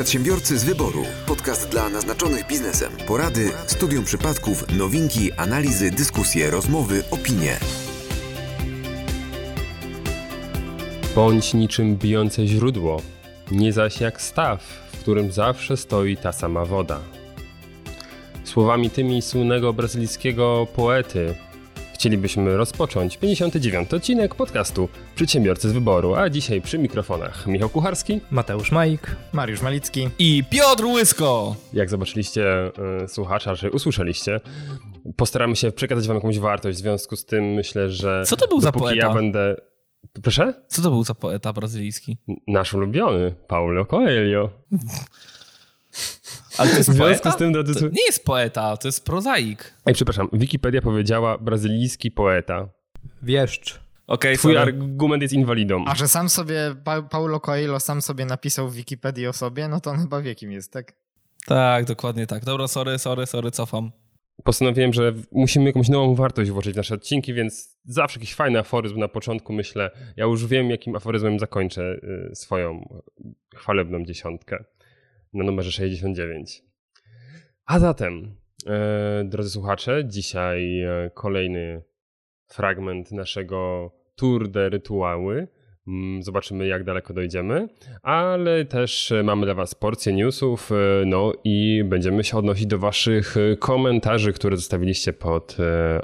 Przedsiębiorcy z wyboru. Podcast dla naznaczonych biznesem. Porady, studium przypadków, nowinki, analizy, dyskusje, rozmowy, opinie. Bądź niczym bijące źródło, nie zaś jak staw, w którym zawsze stoi ta sama woda. Słowami tymi słynnego brazylijskiego poety chcielibyśmy rozpocząć 59. odcinek podcastu Przedsiębiorcy z Wyboru, a dzisiaj przy mikrofonach Michał Kucharski, Mateusz Majk, Mariusz Malicki. i Piotr Łysko. Jak zobaczyliście y, słuchacza, czy usłyszeliście, postaramy się przekazać wam jakąś wartość, w związku z tym myślę, że Co to był za poeta? ja będę... Proszę? Co to był za poeta brazylijski? Nasz ulubiony, Paulo Coelho. Ale to jest W związku poeta? z tym, drodzy To nie jest poeta, to jest prozaik. Ej, przepraszam, Wikipedia powiedziała brazylijski poeta. wieszcz. Okej, Twój sorry. argument jest inwalidą. A że sam sobie, pa Paulo Coelho sam sobie napisał w Wikipedii o sobie, no to on chyba wie kim jest, tak? Tak, dokładnie tak. Dobra, sorry, sorry, sorry, cofam. Postanowiłem, że musimy jakąś nową wartość włożyć w nasze odcinki, więc zawsze jakiś fajny aforyzm na początku myślę. Ja już wiem, jakim aforyzmem zakończę y, swoją chwalebną dziesiątkę na numerze 69. A zatem, e, drodzy słuchacze, dzisiaj e, kolejny fragment naszego Tour de Rytuały. Mm, Zobaczymy, jak daleko dojdziemy, ale też e, mamy dla Was porcję newsów, no i będziemy się odnosić do Waszych komentarzy, które zostawiliście pod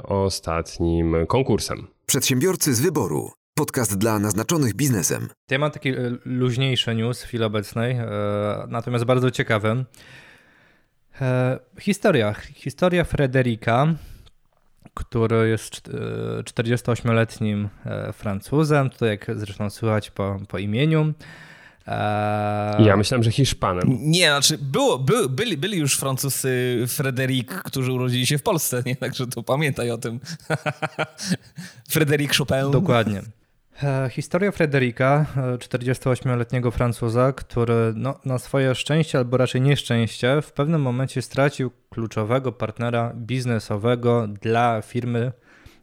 ostatnim konkursem. Przedsiębiorcy z wyboru. Podcast dla naznaczonych biznesem. Ja mam taki e, luźniejszy news w chwili obecnej, e, natomiast bardzo ciekawy. E, historia. Historia Frederika, który jest czt- e, 48-letnim e, Francuzem, tutaj jak zresztą słychać po, po imieniu. Ja myślałem, że Hiszpanem. Nie, znaczy było, by, byli, byli już Francusy Frederic, którzy urodzili się w Polsce, nie? Także to pamiętaj o tym. Frederic Chopin. Dokładnie. E, Historia Frederika, e, 48-letniego Francuza, który no, na swoje szczęście, albo raczej nieszczęście, w pewnym momencie stracił kluczowego partnera biznesowego dla firmy,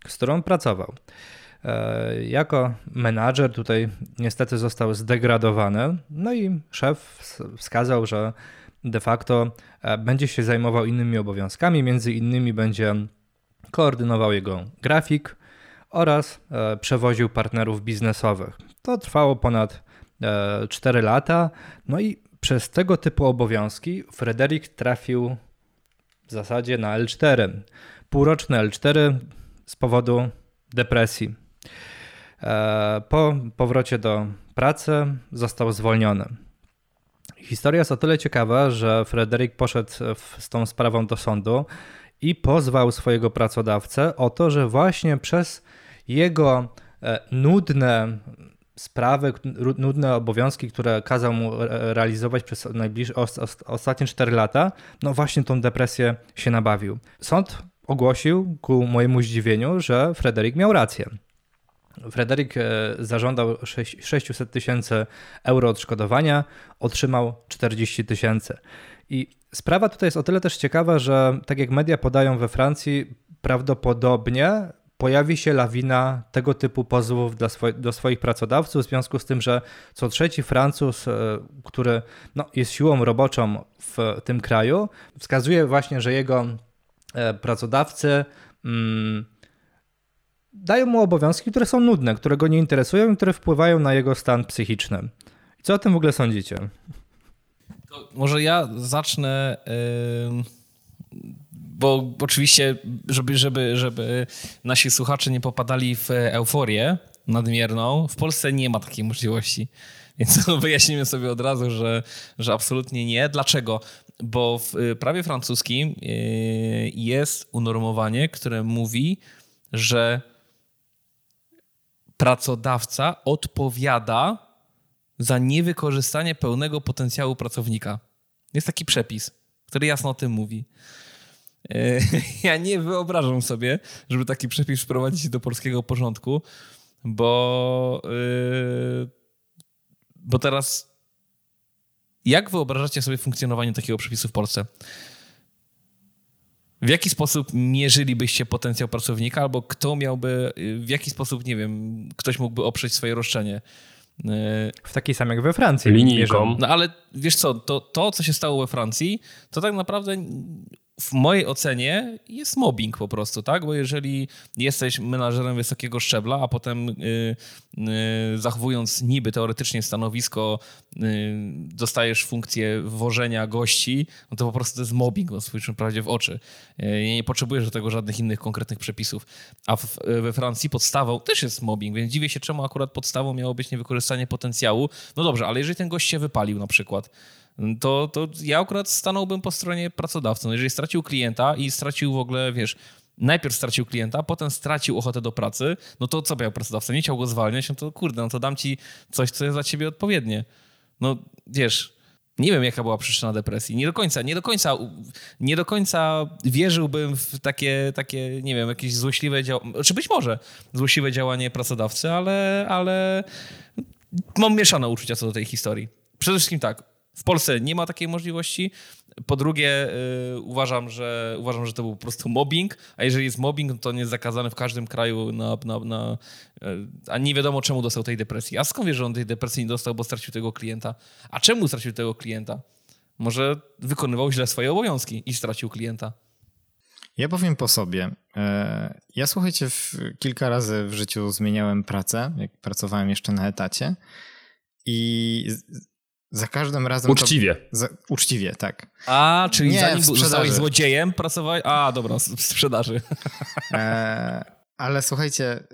z którą pracował. E, Jako menadżer tutaj niestety został zdegradowany, no i szef ws- wskazał, że de facto e, będzie się zajmował innymi obowiązkami, między innymi będzie koordynował jego grafik, oraz e, przewoził partnerów biznesowych. To trwało ponad e, 4 lata, no i przez tego typu obowiązki Frederick trafił w zasadzie na L4. Półroczne L4 z powodu depresji. E, Po powrocie do pracy został zwolniony. Historia jest o tyle ciekawa, że Frederick poszedł z tą sprawą do sądu i pozwał swojego pracodawcę o to, że właśnie przez jego e, nudne sprawy, nudne obowiązki, które kazał mu e, realizować przez najbliższe, os, os, ostatnie 4 lata, no właśnie tą depresję się nabawił. Sąd ogłosił ku mojemu zdziwieniu, że Frederick miał rację. Frederick e, zażądał sześć- 600 tysięcy euro odszkodowania, otrzymał 40 tysięcy. I sprawa tutaj jest o tyle też ciekawa, że tak jak media podają we Francji, prawdopodobnie pojawi się lawina tego typu pozwów dla swo- do swoich pracodawców, w związku z tym, że co trzeci Francuz, e, który no, jest siłą roboczą w tym kraju, wskazuje właśnie, że jego e, pracodawcy mm, dają mu obowiązki, które są nudne, które go nie interesują i które wpływają na jego stan psychiczny. I co o tym w ogóle sądzicie? To może ja zacznę, ym, bo oczywiście, żeby, żeby, żeby nasi słuchacze nie popadali w euforię nadmierną, w Polsce nie ma takiej możliwości. Więc wyjaśnimy sobie od razu, że, że absolutnie nie. Dlaczego? Bo w y, prawie francuskim y, jest unormowanie, które mówi, że pracodawca odpowiada za niewykorzystanie pełnego potencjału pracownika. Jest taki przepis, który jasno o tym mówi. E, Ja nie wyobrażam sobie, żeby taki przepis wprowadzić do polskiego porządku, bo, yy, bo teraz jak wyobrażacie sobie funkcjonowanie takiego przepisu w Polsce? W jaki sposób mierzylibyście potencjał pracownika, albo kto miałby, w jaki sposób, nie wiem, ktoś mógłby oprzeć swoje roszczenie? W taki sam jak we Francji. Linijką. No ale wiesz co, to, to co się stało we Francji, to tak naprawdę w mojej ocenie jest mobbing po prostu, tak? Bo jeżeli jesteś menadżerem wysokiego szczebla, a potem yy, yy, zachowując niby teoretycznie stanowisko, yy, dostajesz funkcję wożenia gości, no to po prostu to jest mobbing, no spójrzmy prawdzie w oczy. Nie potrzebujesz do tego żadnych innych konkretnych przepisów. A w, we Francji podstawą też jest mobbing, więc dziwię się, czemu akurat podstawą miało być niewykorzystanie potencjału. No dobrze, ale jeżeli ten gość się wypalił na przykład, to, to ja akurat stanąłbym po stronie pracodawcy. No jeżeli stracił klienta i stracił w ogóle, wiesz, najpierw stracił klienta, potem stracił ochotę do pracy, no to co miał pracodawca? Nie chciał go zwalniać, no to kurde, no to dam ci coś, co jest dla ciebie odpowiednie. No wiesz, nie wiem, jaka była przyczyna depresji. Nie do końca, nie do końca, nie do końca wierzyłbym w takie, takie nie wiem, jakieś złośliwe działanie, czy być może złośliwe działanie pracodawcy, ale, ale mam mieszane uczucia co do tej historii. Przede wszystkim tak, w Polsce nie ma takiej możliwości. Po drugie, yy, uważam, że, uważam, że to był po prostu mobbing, a jeżeli jest mobbing, to nie jest zakazany w każdym kraju, na, na, na, yy, a nie wiadomo czemu dostał tej depresji. A skąd wiesz, że on tej depresji nie dostał, bo stracił tego klienta? A czemu stracił tego klienta? Może wykonywał źle swoje obowiązki i stracił klienta. Ja powiem po sobie. E, ja słuchajcie, kilka razy w życiu zmieniałem pracę, jak pracowałem jeszcze na etacie i za każdym razem. Uczciwie. To, za, uczciwie, tak. A, czyli nie, zanim zostałeś złodziejem, pracowałeś. A, dobra, w sprzedaży. E, ale słuchajcie.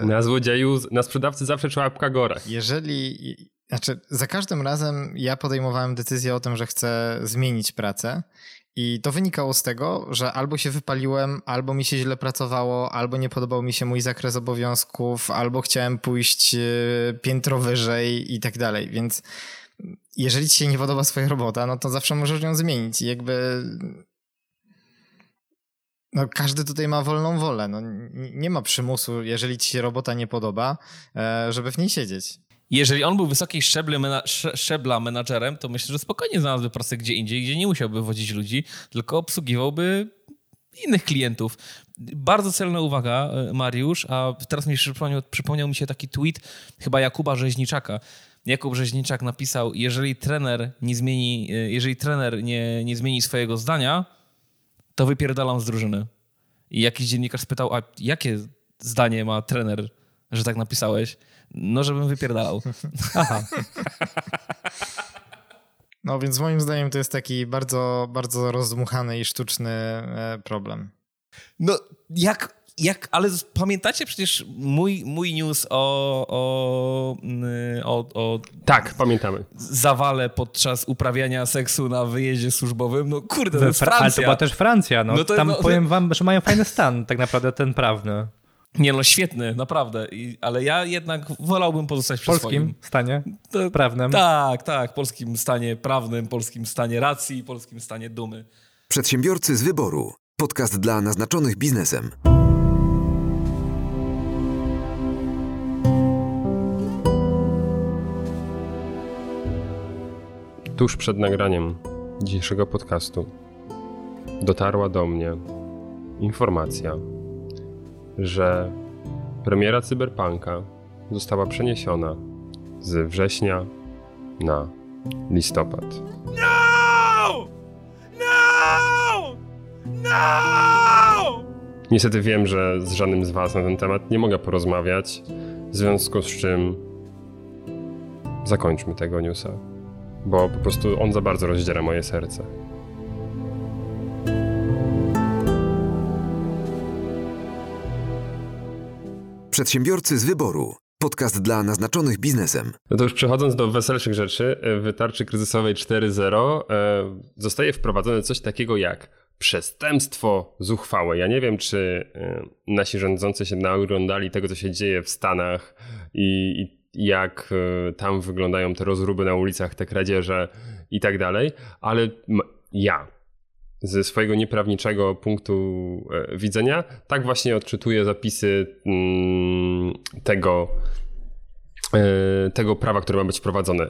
E, na złodzieju, na sprzedawcy zawsze trzeba łapka gora. Jeżeli. Znaczy, za każdym razem ja podejmowałem decyzję o tym, że chcę zmienić pracę. I to wynikało z tego, że albo się wypaliłem, albo mi się źle pracowało, albo nie podobał mi się mój zakres obowiązków, albo chciałem pójść e, piętro wyżej i tak dalej. Więc jeżeli ci się nie podoba swoja robota, no to zawsze możesz ją zmienić i jakby no każdy tutaj ma wolną wolę. No, nie ma przymusu, jeżeli ci się robota nie podoba, e, żeby w niej siedzieć. Jeżeli on był wysokiej szczebli, mena szczebla menadżerem, to myślę, że spokojnie znalazłby pracę gdzie indziej, gdzie nie musiałby wodzić ludzi, tylko obsługiwałby innych klientów. Bardzo celna uwaga, e, Mariusz, a teraz mi przypomniał, przypomniał mi się taki tweet chyba Jakuba Rzeźniczaka, Jakub Rzeźniczak napisał, jeżeli trener nie zmieni, e, jeżeli trener nie, nie zmieni swojego zdania, to wypierdalam z drużyny. I jakiś dziennikarz spytał, a jakie zdanie ma trener, że tak napisałeś? No, żebym wypierdalał. Aha. No więc moim zdaniem to jest taki bardzo, bardzo rozdmuchany i sztuczny e, problem. No, jak jak, ale pamiętacie przecież mój, mój news o, o, o, o Tak, pamiętamy. Zawale podczas uprawiania seksu na wyjeździe służbowym. No kurde, to jest Francja. Ale to była też Francja. No. no to, Tam no, powiem wam, że mają fajny stan tak naprawdę ten prawny. Nie no, świetny, naprawdę. I, ale ja jednak wolałbym pozostać przy polskim swoim. stanie prawnym. Tak, tak. Polskim stanie prawnym, polskim stanie racji, polskim stanie dumy. Przedsiębiorcy z wyboru. Podcast dla naznaczonych biznesem. tuż przed nagraniem dzisiejszego podcastu dotarła do mnie informacja, że premiera Cyberpunka została przeniesiona z września na listopad. No! No! No! Niestety wiem, że z żadnym z Was na ten temat nie mogę porozmawiać, w związku z czym zakończmy tego newsa bo po prostu on za bardzo rozdziera moje serce. Przedsiębiorcy z wyboru. Podcast dla naznaczonych biznesem. No to już przechodząc do weselszych rzeczy, w tarczy kryzysowej 4.0 e, zostaje wprowadzone coś takiego jak przestępstwo zuchwałe. Ja nie wiem, czy e, nasi rządzący się naoglądali tego, co się dzieje w Stanach i, i jak e, tam wyglądają te rozruby na ulicach, te kradzieże i tak dalej, ale ja ze swojego nieprawniczego punktu e, widzenia tak właśnie odczytuję zapisy mm, tego, e, tego prawa, które ma być wprowadzone.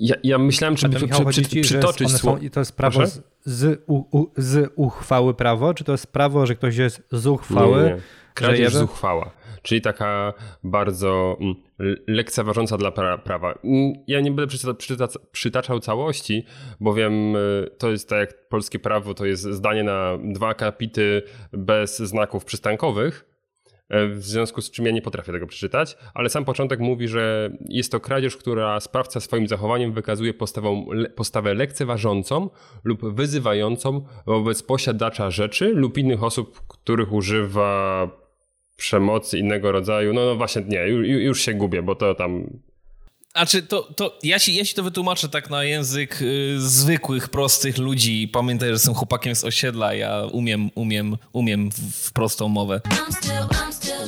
Ja, ja myślałem, czy przy, przy, przy, przytoczyć słowo. I to jest prawo z, z, u, u, z, uchwały prawo, czy to jest prawo, że ktoś jest z uchwały? Nie, nie. Kradzież z uchwała czyli taka bardzo mm, lekceważąca dla pra prawa. Ja nie będę przyta przyta przytaczał całości, bowiem y, to jest tak jak polskie prawo, to jest zdanie na dwa akapity bez znaków przystankowych, e, w związku z czym ja nie potrafię tego przeczytać, ale sam początek mówi, że jest to kradzież, która sprawca swoim zachowaniem wykazuje postawą, postawę lekceważącą lub wyzywającą wobec posiadacza rzeczy lub innych osób, których używa przemocy innego rodzaju. No, no właśnie, nie, już, już się gubię, bo to tam a czy to, to ja, ci, ja ci to wytłumaczę tak na język y, zwykłych, prostych ludzi. Pamiętaj, że jestem chłopakiem z osiedla, ja umiem, umiem, umiem w, prostą mowę.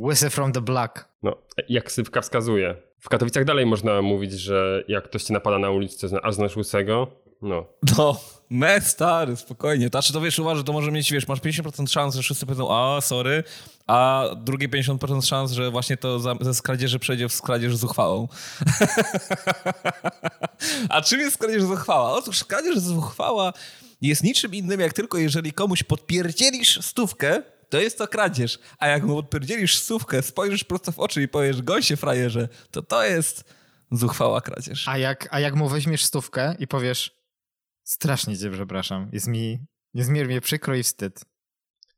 Łysy from the block. No, jak Sywka wskazuje. W Katowicach dalej można mówić, że jak ktoś ci napada na ulicy, a znasz łysego, no. No, me stary, spokojnie. Znaczy to wiesz, uważaj, to może mieć, wiesz, masz 50% szans, że wszyscy powiedzą, a sorry, a drugie 50% szans, że właśnie to ze skradzieży przejdzie w skradzież zuchwałą. a czym jest skradzież zuchwała? Otóż skradzież zuchwała jest niczym innym, jak tylko jeżeli komuś podpierdzielisz stówkę, to jest to kradzież. A jak mu podpierdzielisz stówkę, spojrzysz prosto w oczy i powiesz, goń się frajerze, to to jest zuchwała kradzież. A jak, a jak mu weźmiesz stówkę i powiesz, strasznie cię przepraszam, jest mi niezmiernie przykro i wstyd.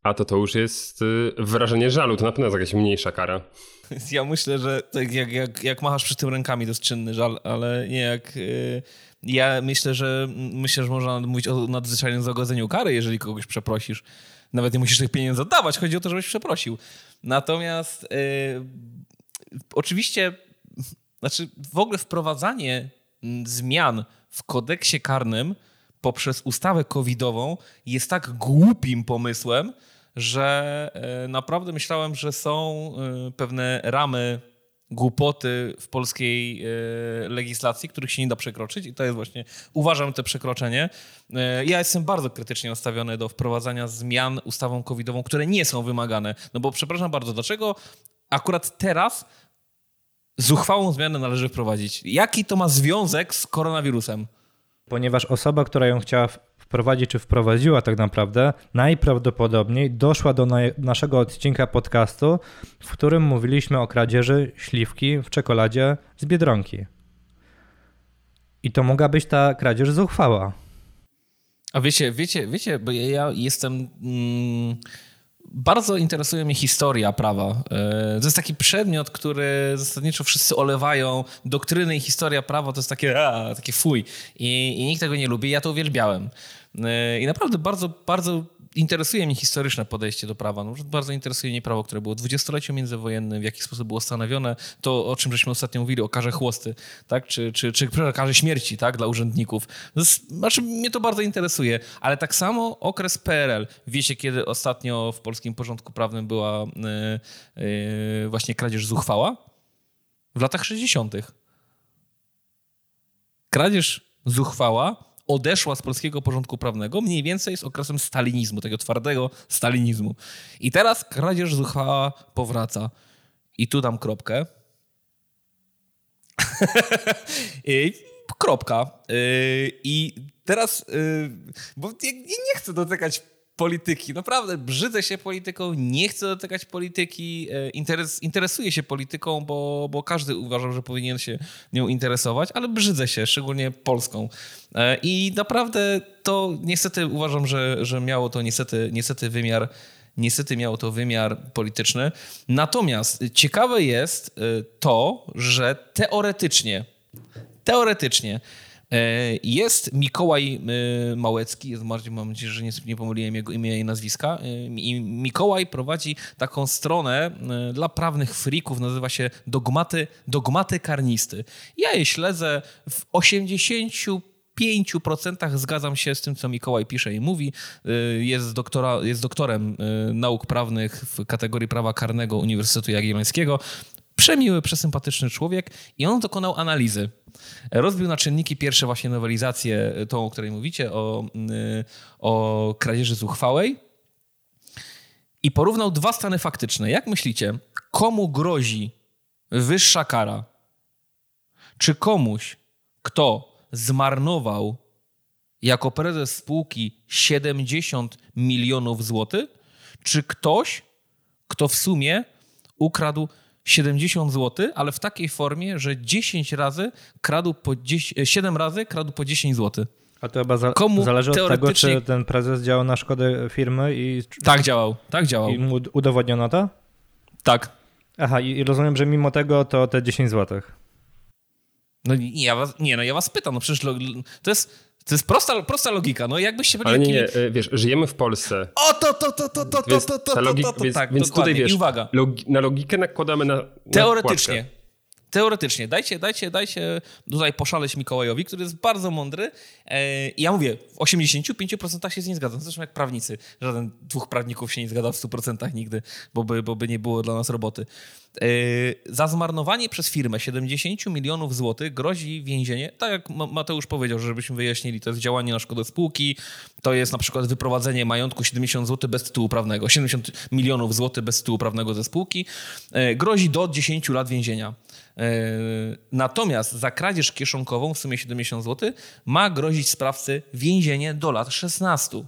A to to już jest y, wyrażenie żalu, to na pewno jest jakaś mniejsza kara. Ja myślę, że tak jak, jak, jak machasz przy tym rękami, to jest czynny żal, ale nie jak... Yy, ja myślę, że myślę, że można mówić o nadzwyczajnym zagodzeniu kary, jeżeli kogoś przeprosisz. Nawet nie musisz tych pieniędzy oddawać, chodzi o to, żebyś przeprosił. Natomiast yy, oczywiście, znaczy w ogóle wprowadzanie zmian w kodeksie karnym poprzez ustawę covidową jest tak głupim pomysłem, że e, naprawdę myślałem, że są e, pewne ramy głupoty w polskiej e, legislacji, których się nie da przekroczyć i to jest właśnie, uważam, te przekroczenie. Ja jestem bardzo krytycznie nastawiony do wprowadzania zmian ustawą covidową, które nie są wymagane. No bo przepraszam bardzo, dlaczego akurat teraz zuchwałą zmianę należy wprowadzić? Jaki to ma związek z koronawirusem? Ponieważ osoba, która ją chciała wprowadzić, czy wprowadziła tak naprawdę, najprawdopodobniej doszła do na naszego odcinka podcastu, w którym mówiliśmy o kradzieży śliwki w czekoladzie z Biedronki. I to mogła być ta kradzież zuchwała. A wiecie, wiecie, wiecie, bo ja jestem... Mm bardzo interesuje mnie historia prawa. E, to jest taki przedmiot, który zasadniczo wszyscy olewają. Doktryny i historia prawa to jest takie, a, takie fuj. I, I nikt tego nie lubi. Ja to uwielbiałem. E, I naprawdę bardzo, bardzo interesuje mnie historyczne podejście do prawa. No, bardzo interesuje mnie prawo, które było dwudziestoleciu międzywojennym, w jaki sposób było stanowione, to o czym żeśmy ostatnio mówili, o karze chłosty, tak? czy, czy, czy karze śmierci tak? dla urzędników. Znaczy, mnie to bardzo interesuje, ale tak samo okres PRL. Wiecie, kiedy ostatnio w polskim porządku prawnym była yy, yy, właśnie kradzież zuchwała? W latach 60. Kradzież zuchwała odeszła z polskiego porządku prawnego mniej więcej z okresem stalinizmu, tego twardego stalinizmu. I teraz kradzież zuchwała powraca. I tu dam kropkę. I kropka. Y, I teraz, y, bo ja nie chcę dotykać polityki. Naprawdę brzydzę się polityką, nie chcę dotykać polityki, e, interes, interesuję się polityką, bo, bo każdy uważał, że powinien się nią interesować, ale brzydzę się, szczególnie polską. E, I naprawdę to niestety uważam, że, że miało to niestety, niestety wymiar niestety miało to wymiar polityczny. Natomiast ciekawe jest e, to, że teoretycznie, teoretycznie jest Mikołaj e, Małecki, mam nadzieję, że nie, nie pomyliłem jego imienia i nazwiska. E, I Mikołaj prowadzi taką stronę dla prawnych frików, nazywa się Dogmaty, Dogmaty Karnisty. Ja je śledzę w 80 5% zgadzam się z tym, co Mikołaj pisze i mówi. Jest, doktora, jest doktorem nauk prawnych w kategorii prawa karnego Uniwersytetu Jagiellońskiego. Przemiły, przesympatyczny człowiek i on dokonał analizy. Rozbił na czynniki pierwsze właśnie nowelizację, tą, o której mówicie, o, y, o kradzieży zuchwałej i porównał dwa stany faktyczne. Jak myślicie, komu grozi wyższa kara? Czy komuś, kto zmarnował jako prezes spółki 70 milionów złotych, czy ktoś, kto w sumie ukradł 70 zł, ale w takiej formie, że 10 razy kradł po 10, 7 razy kradł po 10 zł. A to chyba za, Komu zależy od tego, czy ten prezes działał na szkodę firmy i, Tak działał, tak działał. i mu udowodniono to? Tak. Aha, i, rozumiem, że mimo tego to te 10 zł. No nie, ja was, nie, no ja was pytam, no przecież to jest, to jest prosta, prosta logika. No jakbyście byli Ale nie, jakimi... nie, e, wiesz, żyjemy w Polsce. O, to, to, to, to, to, to, Więc, to, to, ta to, logik, to, to, więc, tak, więc dokładnie. tutaj wiesz, I uwaga, logi, na logikę nakładamy na. na teoretycznie, wkładkę. Teoretycznie, dajcie, dajcie, dajcie tutaj poszaleć Mikołajowi, który jest bardzo mądry. E, I ja mówię, w 85% się z nim zgadzam. Zresztą jak prawnicy. Żaden dwóch prawników się nie zgadza w 100% nigdy, bo by, bo by nie było dla nas roboty. E, za zmarnowanie przez firmę 70 milionów złotych grozi więzienie. Tak jak Ma- Mateusz powiedział, że żebyśmy wyjaśnili, to jest działanie na szkodę spółki, to jest na przykład wyprowadzenie majątku 70 zł bez tytułu prawnego, 70 milionów złotych bez tytułu prawnego ze spółki. E, grozi do 10 lat więzienia. E, Natomiast za kradzież kieszonkową w sumie 70 zł ma grozić sprawcy więzienie do lat 16.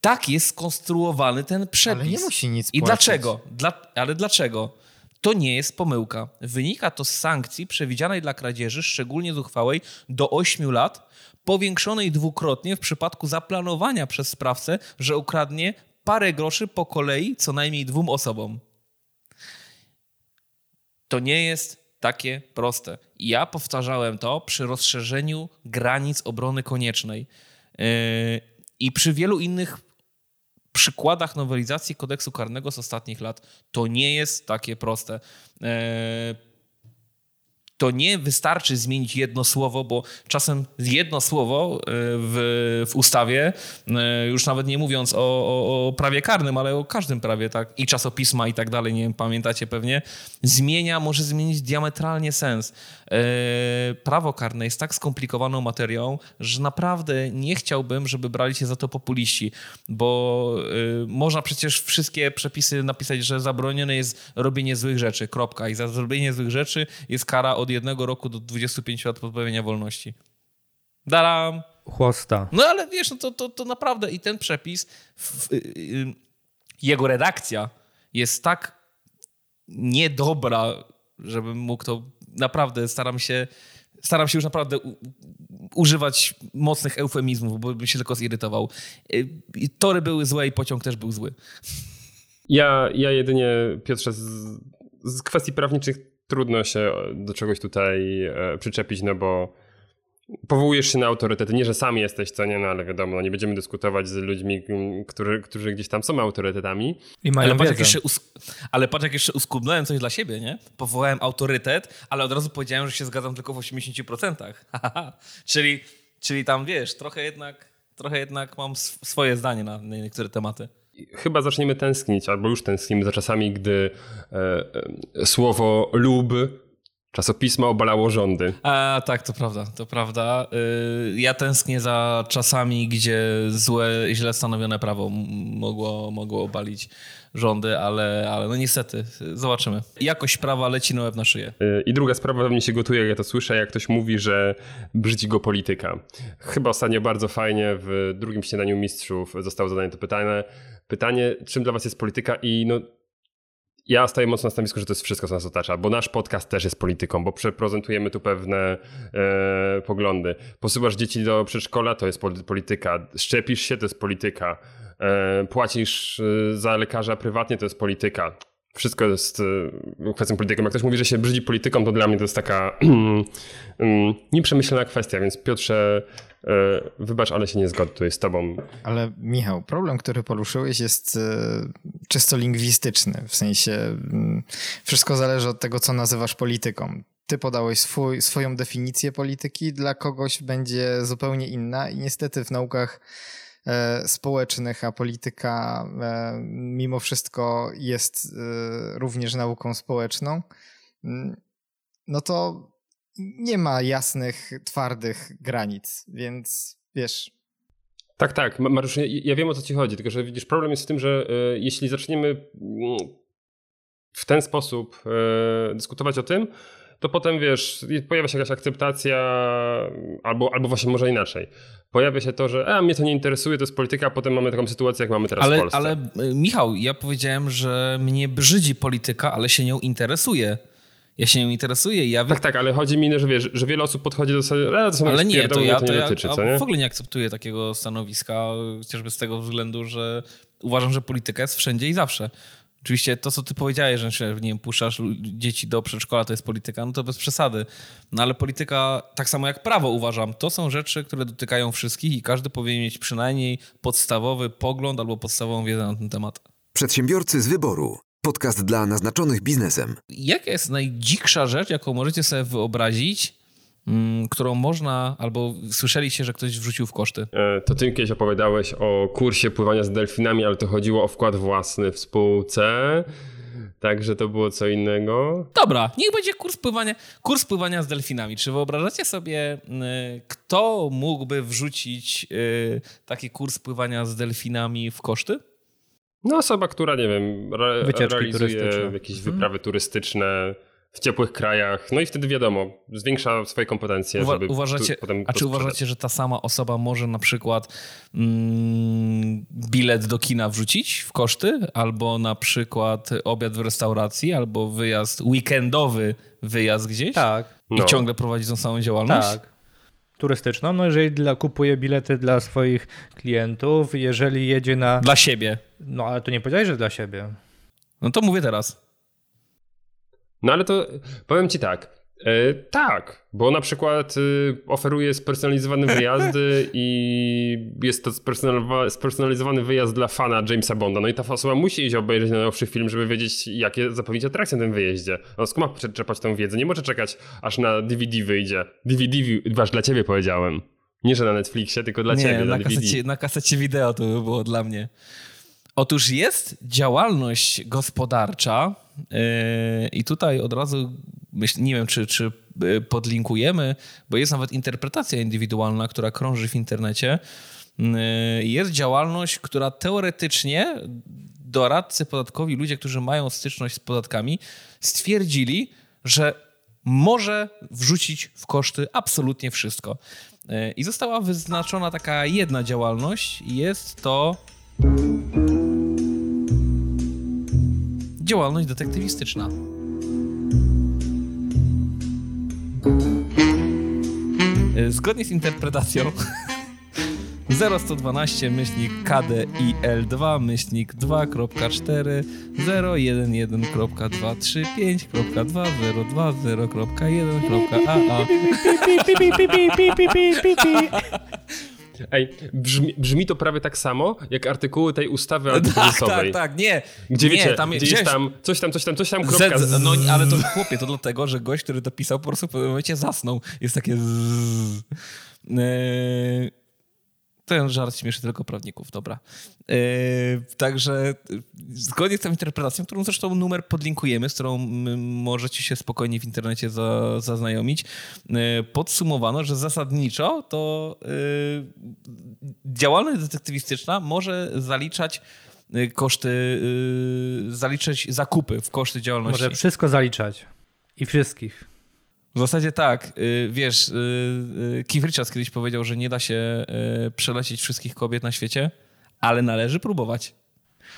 Tak jest skonstruowany ten przepis. Ale nie musi nic I płacić. dlaczego? Dla, ale dlaczego? To nie jest pomyłka. Wynika to z sankcji przewidzianej dla kradzieży, szczególnie zuchwałej, do 8 lat, powiększonej dwukrotnie w przypadku zaplanowania przez sprawcę, że ukradnie parę groszy po kolei co najmniej dwóm osobom. To nie jest takie proste. I ja powtarzałem to przy rozszerzeniu granic obrony koniecznej yy, i przy wielu innych przykładach nowelizacji kodeksu karnego z ostatnich lat. To nie jest takie proste. Yy, to nie wystarczy zmienić jedno słowo, bo czasem jedno słowo y, w, w ustawie, y, już nawet nie mówiąc o, o, o prawie karnym, ale o każdym prawie, tak, i czasopisma i tak dalej, nie pamiętacie pewnie, zmienia, może zmienić diametralnie sens. Y, Prawo karne jest tak skomplikowaną materią, że naprawdę nie chciałbym, żeby brali się za to populiści, bo można przecież wszystkie przepisy napisać, że zabronione jest robienie złych rzeczy, kropka. I za zrobienie złych rzeczy jest kara od jednego roku do 25 lat pozbawienia wolności. Daram! Chłosta. No ale wiesz, no to, to, to naprawdę i ten przepis, w, y, y, jego redakcja jest tak niedobra, żebym mógł to naprawdę, staram się, staram się już naprawdę u, używać mocnych eufemizmów, bo bym się tylko zirytował. Y, i Tory były złe i pociąg też był zły. Ja, ja jedynie, Piotrze, z, z kwestii prawniczych trudno się do czegoś tutaj e, przyczepić, no bo powołujesz się na autorytety. Nie, że sam jesteś, co nie, no ale wiadomo, no nie będziemy dyskutować z ludźmi, którzy, którzy gdzieś tam są autorytetami. I mają Ale patrz, jak wiedzę. ale patrz, jak jeszcze uskubnąłem coś dla siebie, nie? Powołałem autorytet, ale od razu powiedziałem, że się zgadzam tylko w 80%. czyli, czyli tam, wiesz, trochę jednak, trochę jednak mam sw- swoje zdanie na niektóre tematy. Chyba zaczniemy tęsknić, albo już tęsknimy za czasami, gdy e, e, słowo lub czasopisma obalało rządy. A tak, to prawda, to prawda. Y, Ja tęsknię za czasami, gdzie złe, źle stanowione prawo mogło, mogło obalić rządy, ale, ale no niestety, zobaczymy. Jakość prawa leci na łeb na szyję. Y, I druga sprawa mnie się gotuje, jak ja to słyszę, jak ktoś mówi, że brzydzi go polityka. Chyba ostatnio bardzo fajnie w drugim śniadaniu mistrzów zostało zadane to pytanie. Pytanie, czym dla was jest polityka i no ja staję mocno na stanowisku, że to jest wszystko, co nas otacza, bo nasz podcast też jest polityką, bo przeprezentujemy tu pewne e, poglądy. Posyłasz dzieci do przedszkola, to jest pol- polityka. Szczepisz się, to jest polityka. E, płacisz e, za lekarza prywatnie, to jest polityka. Wszystko jest e, kwestią polityką. Jak ktoś mówi, że się brzydzi polityką, to dla mnie to jest taka mm, nieprzemyślana kwestia, więc Piotrze, e, wybacz, ale się nie zgodzę z tobą. Ale Michał, problem, który poruszyłeś jest e, czysto lingwistyczny. W sensie mm, wszystko zależy od tego, co nazywasz polityką. Ty podałeś swój, swoją definicję polityki, dla kogoś będzie zupełnie inna i niestety w naukach społecznych, a polityka e, mimo wszystko jest e, również nauką społeczną, mm, no to nie ma jasnych, twardych granic, więc wiesz, Tak, tak. Ma- Mariusz, ja, wiem o co ci chodzi, tylko że widzisz, problem jest w tym, że e, jeśli zaczniemy mm, w ten sposób e, dyskutować o tym, to potem wiesz, pojawia się jakaś akceptacja, albo, albo właśnie może inaczej. Pojawia się to, że a mnie to nie interesuje, to jest polityka, a potem mamy taką sytuację, jak mamy teraz ale, w Polsce. Ale y, Michał, ja powiedziałem, że mnie brzydzi polityka, ale się nią interesuje. Ja się nią interesuję ja... Tak, tak, ale chodzi mi, że wiesz, że wiele osób podchodzi do sobie, ale to są ale nie, to ja, to, to nie ja dotyczy, co nie? w ogóle nie akceptuję takiego stanowiska, chociażby z tego względu, że uważam, że polityka jest wszędzie i zawsze. Oczywiście to, co ty powiedziałeś, że nie wiem, puszczasz dzieci do przedszkola, to jest polityka, no to bez przesady. No ale polityka, tak samo jak prawo uważam, to są rzeczy, które dotykają wszystkich i każdy powinien mieć przynajmniej podstawowy pogląd albo podstawową wiedzę na ten temat. Przedsiębiorcy z wyboru. Podcast dla naznaczonych biznesem. Jaka jest najdziksza rzecz, jaką możecie sobie wyobrazić, którą można, albo słyszeliście, że ktoś wrzucił w koszty? E, to ty kiedyś opowiadałeś o kursie pływania z delfinami, ale to chodziło o wkład własny w spółce. Także to było co innego. Dobra, niech będzie kurs pływania, kurs pływania z delfinami. Czy wyobrażacie sobie, y, kto mógłby wrzucić y, taki kurs pływania z delfinami w koszty? No osoba, która, nie wiem, re Wycieczki realizuje turystyczne. jakieś Mhm. wyprawy turystyczne w ciepłych krajach, no i wtedy wiadomo, zwiększa swoje kompetencje, Uwa- żeby uważacie, potem a czy uważacie, że ta sama osoba może na przykład mm, bilet do kina wrzucić w koszty, albo na przykład obiad w restauracji, albo wyjazd weekendowy, wyjazd gdzieś Tak, i No. ciągle prowadzić tą samą działalność? tak. Turystyczną, no jeżeli dla, kupuje bilety dla swoich klientów, jeżeli jedzie na... Dla siebie. No ale to nie powiedziałeś, że dla siebie. No to mówię teraz. No ale to powiem ci tak. E, tak, bo na przykład y, oferuje spersonalizowane wyjazdy i jest to spersonalizowa- spersonalizowany wyjazd dla fana Jamesa Bonda. No i ta osoba musi iść obejrzeć najnowszy film, żeby wiedzieć, jakie zapewnić atrakcje na tym wyjeździe. No skąd ma przeczepać tą wiedzę? Nie może czekać, aż na DVD wyjdzie. DVD, wasz dla ciebie powiedziałem. Nie, że na Netflixie, tylko dla nie, ciebie, na kasecie, na kasecie wideo to by było dla mnie. Otóż jest działalność gospodarcza i tutaj od razu nie wiem, czy, czy yy, podlinkujemy, bo jest nawet interpretacja indywidualna, która krąży w internecie. Yy, Jest działalność, która teoretycznie doradcy podatkowi, ludzie, którzy mają styczność z podatkami, stwierdzili, że może wrzucić w koszty absolutnie wszystko. Yy, I została wyznaczona taka jedna działalność, jest to działalność detektywistyczna. Yy, Zgodnie z interpretacją 0112 myślnik KDIL2 myślnik 2.4 011.235.202.1.aa Ej, brzmi, brzmi to prawie tak samo, jak artykuły tej ustawy Tak, tak, antykryzysowej. tak, nie. Gdzie nie, wiecie, tam, gdzie jest tam coś tam, coś tam, coś tam, kropka Z, z... no ale to chłopie, to dlatego, że gość, który to pisał, po prostu w pewnym momencie zasnął. Jest takie z... Eee, ten żart śmieszy tylko prawników, dobra. Eee, także zgodnie z tą interpretacją, którą zresztą numer podlinkujemy, z którą możecie się spokojnie w internecie za, zaznajomić, eee, podsumowano, że zasadniczo to eee, działalność detektywistyczna może zaliczać y, koszty, y, zaliczać zakupy w koszty działalności. Może wszystko zaliczać. I wszystkich. W zasadzie tak. y, Wiesz, y, y, Keith Richards kiedyś powiedział, że nie da się przelecieć wszystkich kobiet na świecie, ale należy próbować.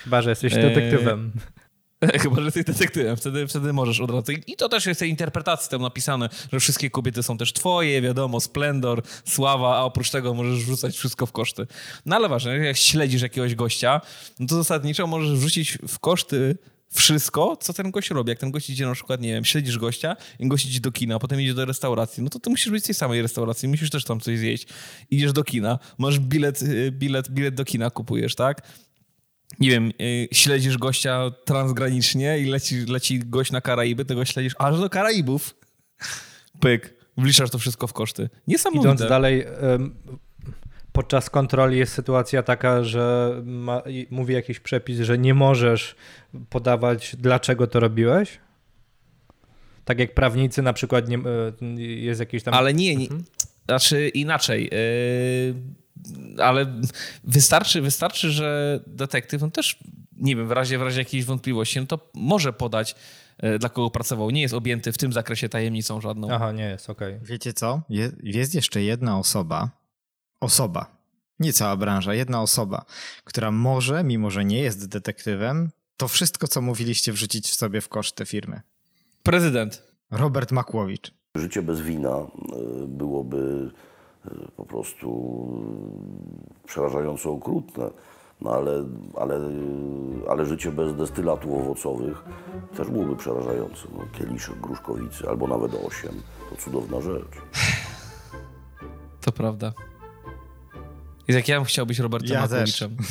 Chyba, że jesteś detektywem. Chyba, że jesteś detektywem, wtedy, wtedy możesz od razu. I to też jest tej interpretacji tam napisane, że wszystkie kobiety są też twoje, wiadomo, splendor, sława, a oprócz tego możesz wrzucać wszystko w koszty. No ale ważne, jak śledzisz jakiegoś gościa, no to zasadniczo możesz wrzucić w koszty wszystko, co ten gość robi. Jak ten gość idzie na przykład, nie wiem, śledzisz gościa, i gość idzie do kina, potem idzie do restauracji, no to ty musisz być w tej samej restauracji, musisz też tam coś zjeść. Idziesz do kina, masz bilet, y, bilet, bilet do kina kupujesz, tak? nie wiem, y, śledzisz gościa transgranicznie i leci, leci gość na Karaiby, tego śledzisz aż do Karaibów. Pyk. Wliczasz to wszystko w koszty. Niesamowite. Idąc dalej, podczas kontroli jest sytuacja taka, że ma, mówi jakiś przepis, że nie możesz podawać, dlaczego to robiłeś. Tak jak prawnicy na przykład nie, e, jest jakiś tam... Ale nie, nie Mhm. znaczy inaczej. Yy, ale wystarczy, wystarczy, że detektyw on też nie wiem, w razie, w razie jakiejś wątpliwości, no to może podać, e, dla kogo pracował. Nie jest objęty w tym zakresie tajemnicą żadną. Aha, nie jest, okej. Okay. Wiecie co? Je, jest jeszcze jedna osoba, osoba, nie cała branża, jedna osoba, która może, mimo że nie jest detektywem, to wszystko, co mówiliście, wrzucić w sobie w koszty firmy. Prezydent. Robert Makłowicz. Życie bez wina e, byłoby e, po prostu przerażająco okrutne. No ale, ale, ale życie bez destylatów owocowych też byłoby przerażające. No, kieliszek gruszkowicy albo nawet osiem. To cudowna rzecz. To prawda. I tak ja bym chciał być Robertem Ja Makowiczem.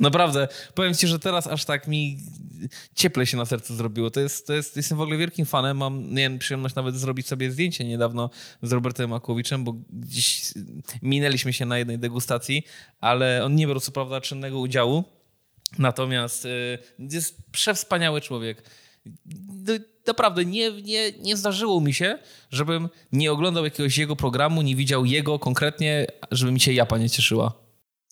Naprawdę, powiem ci, że teraz aż tak mi cieplej się na sercu zrobiło. To jest, to jest, jestem w ogóle wielkim fanem. Mam nie wiem, przyjemność nawet zrobić sobie zdjęcie niedawno z Robertem Makowiczem, bo gdzieś minęliśmy się na jednej degustacji, ale on nie brał co prawda czynnego udziału. Natomiast y, jest przewspaniały człowiek. No, Naprawdę nie, nie, nie zdarzyło mi się, żebym nie oglądał jakiegoś jego programu, nie widział jego konkretnie, żeby mi się japa nie cieszyła.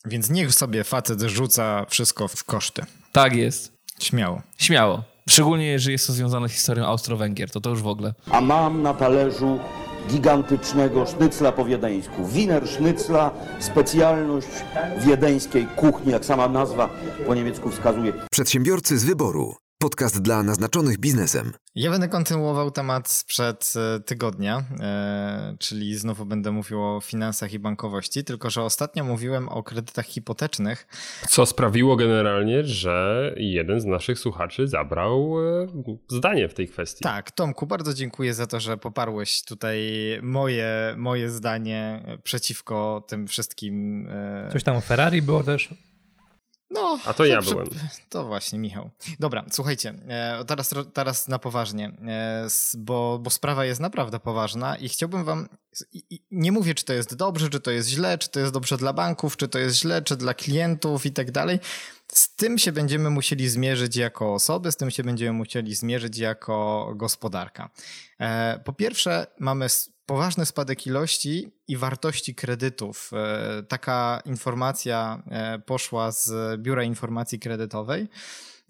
Więc niech sobie facet rzuca wszystko w koszty. Tak jest. Śmiało. Śmiało. Szczególnie jeżeli jest to związane z historią Austro-Węgier, to to już w ogóle. A mam na talerzu gigantycznego sznycla po wiedeńsku. Wiener sznycla, specjalność wiedeńskiej kuchni, jak sama nazwa po niemiecku wskazuje. Przedsiębiorcy z wyboru. Podcast dla naznaczonych biznesem. Ja będę kontynuował temat sprzed e, tygodnia, e, czyli znowu będę mówił o finansach i bankowości, tylko że ostatnio mówiłem o kredytach hipotecznych. Co sprawiło generalnie, że jeden z naszych słuchaczy zabrał e, zdanie w tej kwestii. Tak, Tomku, bardzo dziękuję za to, że poparłeś tutaj moje, moje zdanie przeciwko tym wszystkim. Coś tam o Ferrari było też. No, A to ja byłem. To właśnie, Michał. Dobra, słuchajcie, e, teraz, teraz na poważnie, e, bo, bo sprawa jest naprawdę poważna i chciałbym wam, nie mówię, czy to jest dobrze, czy to jest źle, czy to jest dobrze dla banków, czy to jest źle, czy dla klientów i tak dalej. Z tym się będziemy musieli zmierzyć jako osoby, z tym się będziemy musieli zmierzyć jako gospodarka. E, po pierwsze, mamy poważny spadek ilości i wartości kredytów. E, taka informacja e, poszła z Biura Informacji Kredytowej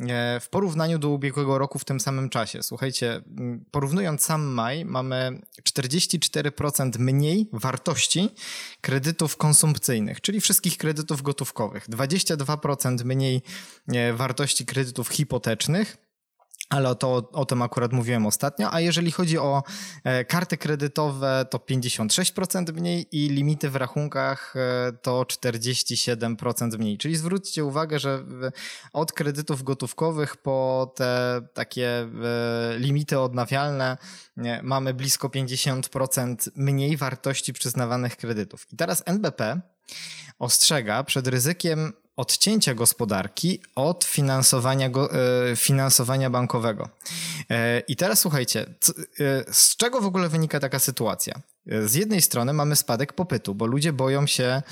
e, w porównaniu do ubiegłego roku w tym samym czasie. Słuchajcie, porównując sam maj, mamy 44% mniej wartości kredytów konsumpcyjnych, czyli wszystkich kredytów gotówkowych, 22% mniej wartości kredytów hipotecznych, ale to, o tym akurat mówiłem ostatnio. A jeżeli chodzi o e, karty kredytowe, to 56% mniej i limity w rachunkach e, to 47% mniej. Czyli zwróćcie uwagę, że od kredytów gotówkowych po te takie e, limity odnawialne mamy blisko 50% mniej wartości przyznawanych kredytów. I teraz NBP ostrzega przed ryzykiem odcięcia gospodarki od finansowania, go, e, finansowania bankowego. E, I teraz słuchajcie, e, z czego w ogóle wynika taka sytuacja? Z jednej strony mamy spadek popytu, bo ludzie boją się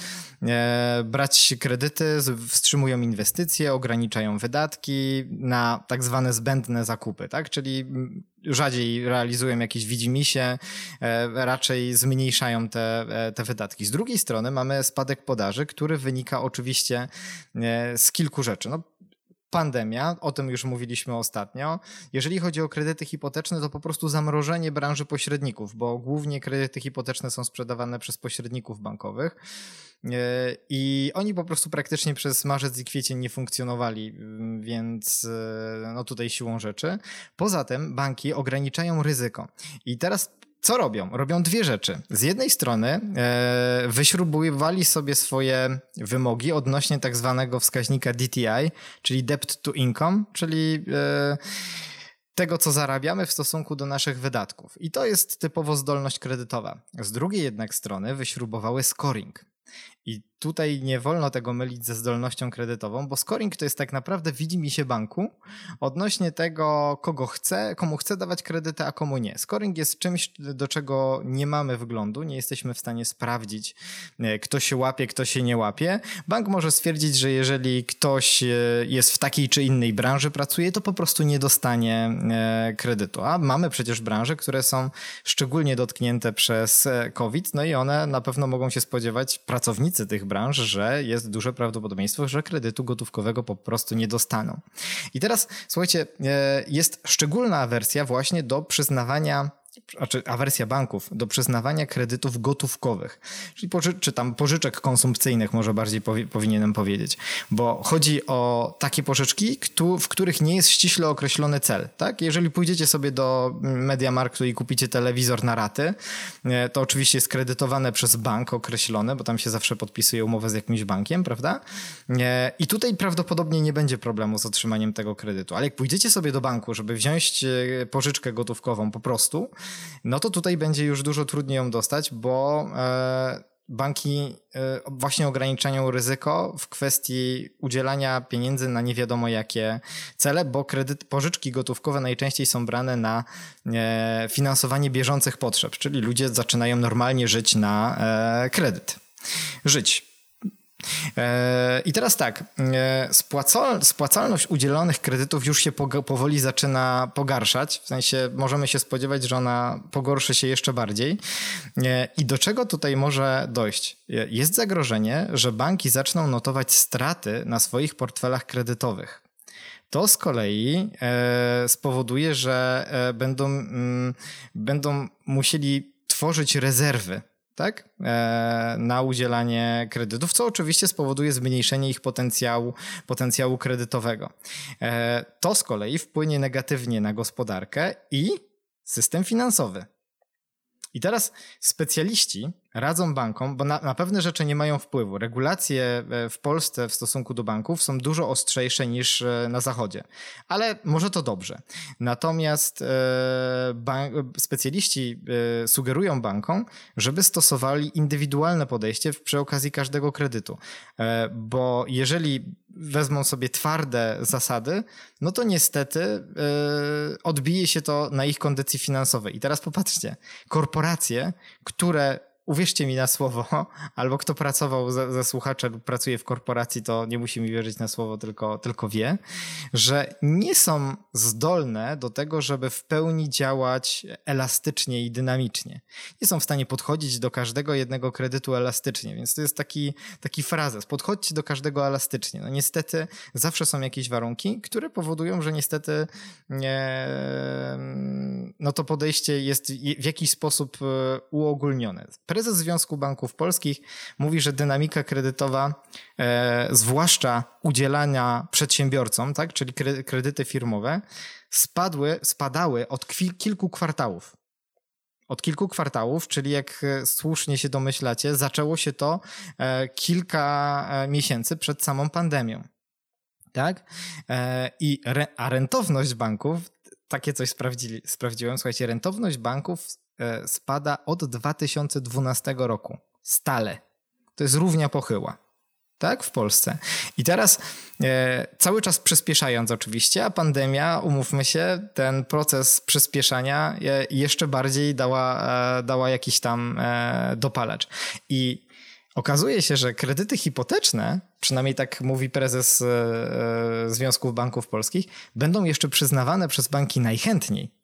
brać kredyty, wstrzymują inwestycje, ograniczają wydatki na tak zwane zbędne zakupy, tak? Czyli rzadziej realizują jakieś widzimisię, raczej zmniejszają te, te wydatki. Z drugiej strony mamy spadek podaży, który wynika oczywiście z kilku rzeczy. No, pandemia, o tym już mówiliśmy ostatnio. Jeżeli chodzi o kredyty hipoteczne, to po prostu zamrożenie branży pośredników, bo głównie kredyty hipoteczne są sprzedawane przez pośredników bankowych. E, I oni po prostu praktycznie przez marzec i kwiecień nie funkcjonowali, więc e, no tutaj siłą rzeczy. Poza tym banki ograniczają ryzyko. I teraz co robią? Robią dwie rzeczy. Z jednej strony e, wyśrubowali sobie swoje wymogi odnośnie tak zwanego wskaźnika DTI, czyli debt to income, czyli e, tego, co zarabiamy w stosunku do naszych wydatków. I to jest typowo zdolność kredytowa. Z drugiej jednak strony wyśrubowały scoring. I tutaj nie wolno tego mylić ze zdolnością kredytową, bo scoring to jest tak naprawdę widzi mi się banku odnośnie tego, kogo chce, komu chce dawać kredyty, a komu nie. Scoring jest czymś, do czego nie mamy wglądu, nie jesteśmy w stanie sprawdzić, e, kto się łapie, kto się nie łapie. Bank może stwierdzić, że jeżeli ktoś e, jest w takiej czy innej branży pracuje, to po prostu nie dostanie e, kredytu. A mamy przecież branże, które są szczególnie dotknięte przez COVID, no i one na pewno mogą się spodziewać, pracownicy tych branż, że jest duże prawdopodobieństwo, że kredytu gotówkowego po prostu nie dostaną. I teraz, słuchajcie, e, jest szczególna wersja właśnie do przyznawania znaczy awersja banków do przyznawania kredytów gotówkowych, czyli poży, czy tam pożyczek konsumpcyjnych, może bardziej powi, powinienem powiedzieć, bo chodzi o takie pożyczki, w których nie jest ściśle określony cel. Tak? Jeżeli pójdziecie sobie do Mediamarktu i kupicie telewizor na raty, e, to oczywiście jest kredytowane przez bank określone, bo tam się zawsze podpisuje umowę z jakimś bankiem, prawda? E, I tutaj prawdopodobnie nie będzie problemu z otrzymaniem tego kredytu, ale jak pójdziecie sobie do banku, żeby wziąć e, pożyczkę gotówkową po prostu, no to tutaj będzie już dużo trudniej ją dostać, bo e, banki e, właśnie ograniczają ryzyko w kwestii udzielania pieniędzy na nie wiadomo jakie cele, bo kredyt, pożyczki gotówkowe najczęściej są brane na e, finansowanie bieżących potrzeb, czyli ludzie zaczynają normalnie żyć na kredyt. Żyć. E, I teraz tak, e, spłacalność udzielonych kredytów już się powoli zaczyna pogarszać. W sensie możemy się spodziewać, że ona pogorszy się jeszcze bardziej. E, I do czego tutaj może dojść? Jest zagrożenie, że banki zaczną notować straty na swoich portfelach kredytowych. To z kolei spowoduje, że będą, mm, będą musieli tworzyć rezerwy tak? E, na udzielanie kredytów, co oczywiście spowoduje zmniejszenie ich potencjału, potencjału kredytowego. E, to z kolei wpłynie negatywnie na gospodarkę i system finansowy. I teraz specjaliści radzą bankom, bo na, na, pewne rzeczy nie mają wpływu. Regulacje e, w Polsce w stosunku do banków są dużo ostrzejsze niż e, na Zachodzie, ale może to dobrze. Natomiast e, bank, specjaliści sugerują bankom, żeby stosowali indywidualne podejście przy okazji każdego kredytu, bo jeżeli wezmą sobie twarde zasady, no to niestety odbije się to na ich kondycji finansowej. I teraz popatrzcie, korporacje, które uwierzcie mi na słowo, albo kto pracował ze, ze słuchacza lub pracuje w korporacji, to nie musi mi wierzyć na słowo, tylko, tylko wie, że nie są zdolne do tego, żeby w pełni działać elastycznie i dynamicznie. Nie są w stanie podchodzić do każdego jednego kredytu elastycznie, więc to jest taki, taki frazes. Podchodźcie do każdego elastycznie. No niestety zawsze są jakieś warunki, które powodują, że niestety nie, no to podejście jest w jakiś sposób e, uogólnione Związku Banków Polskich mówi, że dynamika kredytowa, e, zwłaszcza udzielania przedsiębiorcom, tak, czyli kredyty firmowe, spadły, spadały od kilku kwartałów. Od kilku kwartałów, czyli jak e, słusznie się domyślacie, zaczęło się to e, kilka e, miesięcy przed samą pandemią. Tak? I a rentowność banków, takie coś sprawdzili, sprawdziłem, słuchajcie, rentowność banków spada od 2012 roku. Stale. To jest równia pochyła. Tak, w Polsce. I teraz e, cały czas przyspieszając oczywiście, a pandemia, umówmy się, ten proces przyspieszania e, jeszcze bardziej dała, e, dała jakiś tam e, dopalacz. I okazuje się, że kredyty hipoteczne, przynajmniej tak mówi prezes e, Związków Banków Polskich, będą jeszcze przyznawane przez banki najchętniej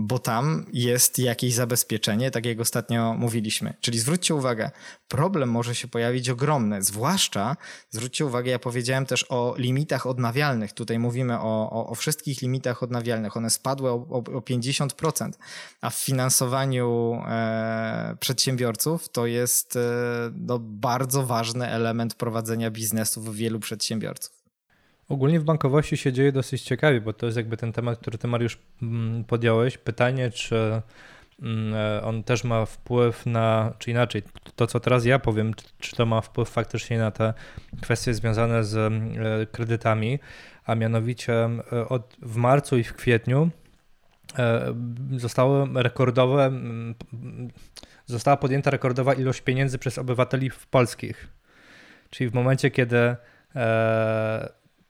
bo tam jest jakieś zabezpieczenie, tak jak ostatnio mówiliśmy. Czyli zwróćcie uwagę, problem może się pojawić ogromny, zwłaszcza, zwróćcie uwagę, ja powiedziałem też o limitach odnawialnych, tutaj mówimy o, o, o wszystkich limitach odnawialnych, one spadły o, o, o 50%, a w finansowaniu e, przedsiębiorców to jest e, no, bardzo ważny element prowadzenia biznesu w wielu przedsiębiorców. Ogólnie w bankowości się dzieje dosyć ciekawie, bo to jest jakby ten temat, który ty Mariusz mm, podjąłeś. Pytanie, czy mm, e, on też ma wpływ na, czy inaczej, to co teraz ja powiem, czy to ma wpływ faktycznie na te kwestie związane z e, kredytami, a mianowicie e, od, w marcu i w kwietniu zostały rekordowe, została podjęta rekordowa ilość pieniędzy przez obywateli polskich. Czyli w momencie, kiedy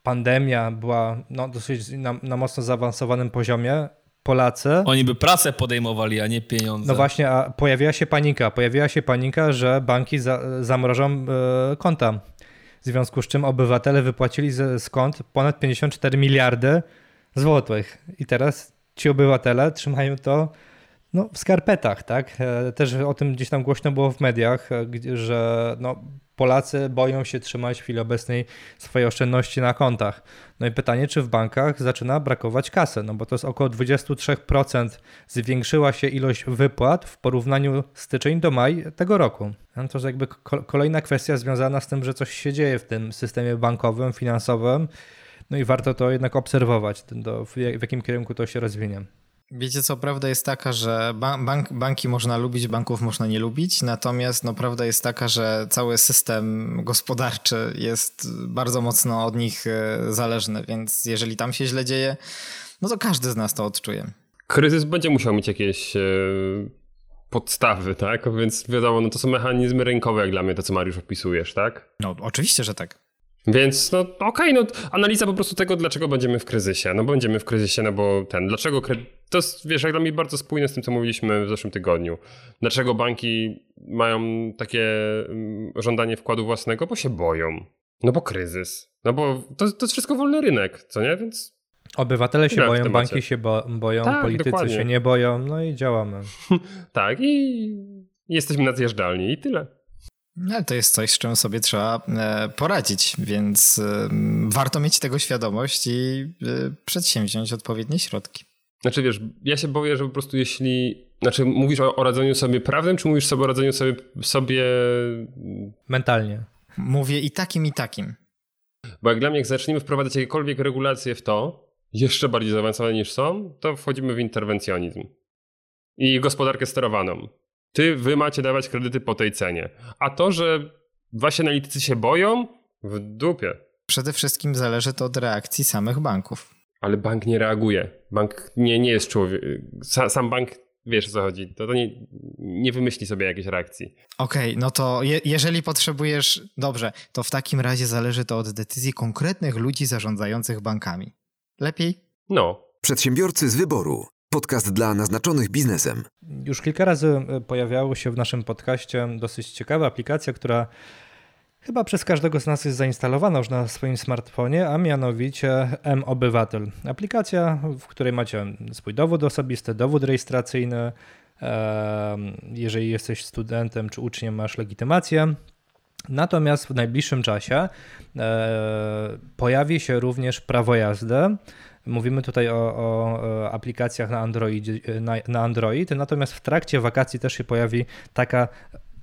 pandemia była no, dosyć na, na mocno zaawansowanym poziomie, Polacy. Oni by pracę podejmowali, a nie pieniądze. No właśnie, a pojawiła się panika. Pojawiła się panika, że banki za, zamrożą y, konta. W związku z czym obywatele wypłacili z, z kont ponad 54 miliardy złotych. I teraz ci obywatele trzymają to no, w skarpetach, tak? E, też o tym gdzieś tam głośno było w mediach, e, że no, Polacy boją się trzymać w chwili obecnej swoje oszczędności na kontach. No i pytanie, czy w bankach zaczyna brakować kasy, no bo to jest około 23% zwiększyła się ilość wypłat w porównaniu styczeń do maj tego roku. No to jest jakby kolejna kwestia związana z tym, że coś się dzieje w tym systemie bankowym, finansowym, no i warto to jednak obserwować, w jakim kierunku to się rozwinie. Wiecie co, prawda jest taka, że bank, banki można lubić, banków można nie lubić, natomiast no, prawda jest taka, że cały system gospodarczy jest bardzo mocno od nich e, zależny, więc jeżeli tam się źle dzieje, no to każdy z nas to odczuje. Kryzys będzie musiał mieć jakieś e, podstawy, tak? Więc wiadomo, no to są mechanizmy rynkowe, jak dla mnie to, co Mariusz opisujesz, tak? No oczywiście, że tak. Więc no okej, okay, no analiza po prostu tego, dlaczego będziemy w kryzysie. No będziemy w kryzysie, no bo ten, dlaczego to jest, wiesz, jak dla mnie bardzo spójne z tym, co mówiliśmy w zeszłym tygodniu. Dlaczego banki mają takie mm, żądanie wkładu własnego? Bo się boją. No bo kryzys. No bo to, to jest wszystko wolny rynek, co nie? Więc Obywatele się boją, banki się bo boją, tak, politycy dokładnie. się nie boją, no i działamy. tak, i jesteśmy nadzjeżdżalni i tyle. No, to jest coś, z czym sobie trzeba e, poradzić, więc e, warto mieć tego świadomość i e, przedsięwziąć odpowiednie środki. Znaczy wiesz, ja się boję, że po prostu jeśli. Znaczy, mówisz o, o radzeniu sobie prawem, czy mówisz sobie o radzeniu sobie, sobie. Mentalnie. Mówię i takim, i takim. Bo jak dla mnie, jak zaczniemy wprowadzać jakiekolwiek regulacje w to, jeszcze bardziej zaawansowane niż są, to wchodzimy w interwencjonizm i gospodarkę sterowaną. Ty, wy macie dawać kredyty po tej cenie. A to, że wasi analitycy się boją, w dupie. Przede wszystkim zależy to od reakcji samych banków. Ale bank nie reaguje. Bank nie, nie jest człowiek. Sam, bank wiesz o co chodzi. To, to nie, nie wymyśli sobie jakiejś reakcji. Okej, okay, no to je, jeżeli potrzebujesz. Dobrze, to w takim razie zależy to od decyzji konkretnych ludzi zarządzających bankami. Lepiej? No. Przedsiębiorcy z wyboru. Podcast dla naznaczonych biznesem. Już kilka razy e, pojawiało się w naszym podcaście dosyć ciekawa aplikacja, która chyba przez każdego z nas jest zainstalowana już na swoim smartfonie, a mianowicie M-Obywatel. Aplikacja, w której macie swój dowód osobisty, dowód rejestracyjny. Jeżeli jesteś studentem czy uczniem, masz legitymację. Natomiast w najbliższym czasie e, pojawi się również prawo jazdy. Mówimy tutaj o, o aplikacjach na Android, na, na Android, natomiast w trakcie wakacji też się pojawi taka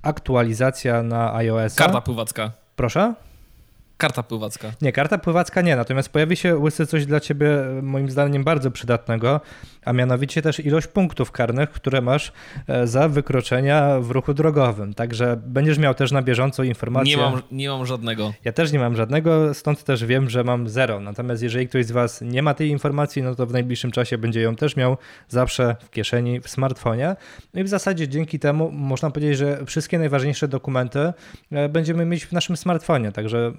aktualizacja na iOS. Karta pływacka. Proszę? Karta pływacka. Nie, karta pływacka nie, natomiast pojawi się łysy coś dla ciebie moim zdaniem bardzo przydatnego, a mianowicie też ilość punktów karnych, które masz e, za wykroczenia w ruchu drogowym. Także będziesz miał też na bieżąco informacje. Nie mam, nie mam żadnego. Ja też nie mam żadnego, stąd też wiem, że mam zero. Natomiast jeżeli ktoś z Was nie ma tej informacji, no to w najbliższym czasie będzie ją też miał zawsze w kieszeni, w smartfonie. No i w zasadzie dzięki temu można powiedzieć, że wszystkie najważniejsze dokumenty e, będziemy mieć w naszym smartfonie. Także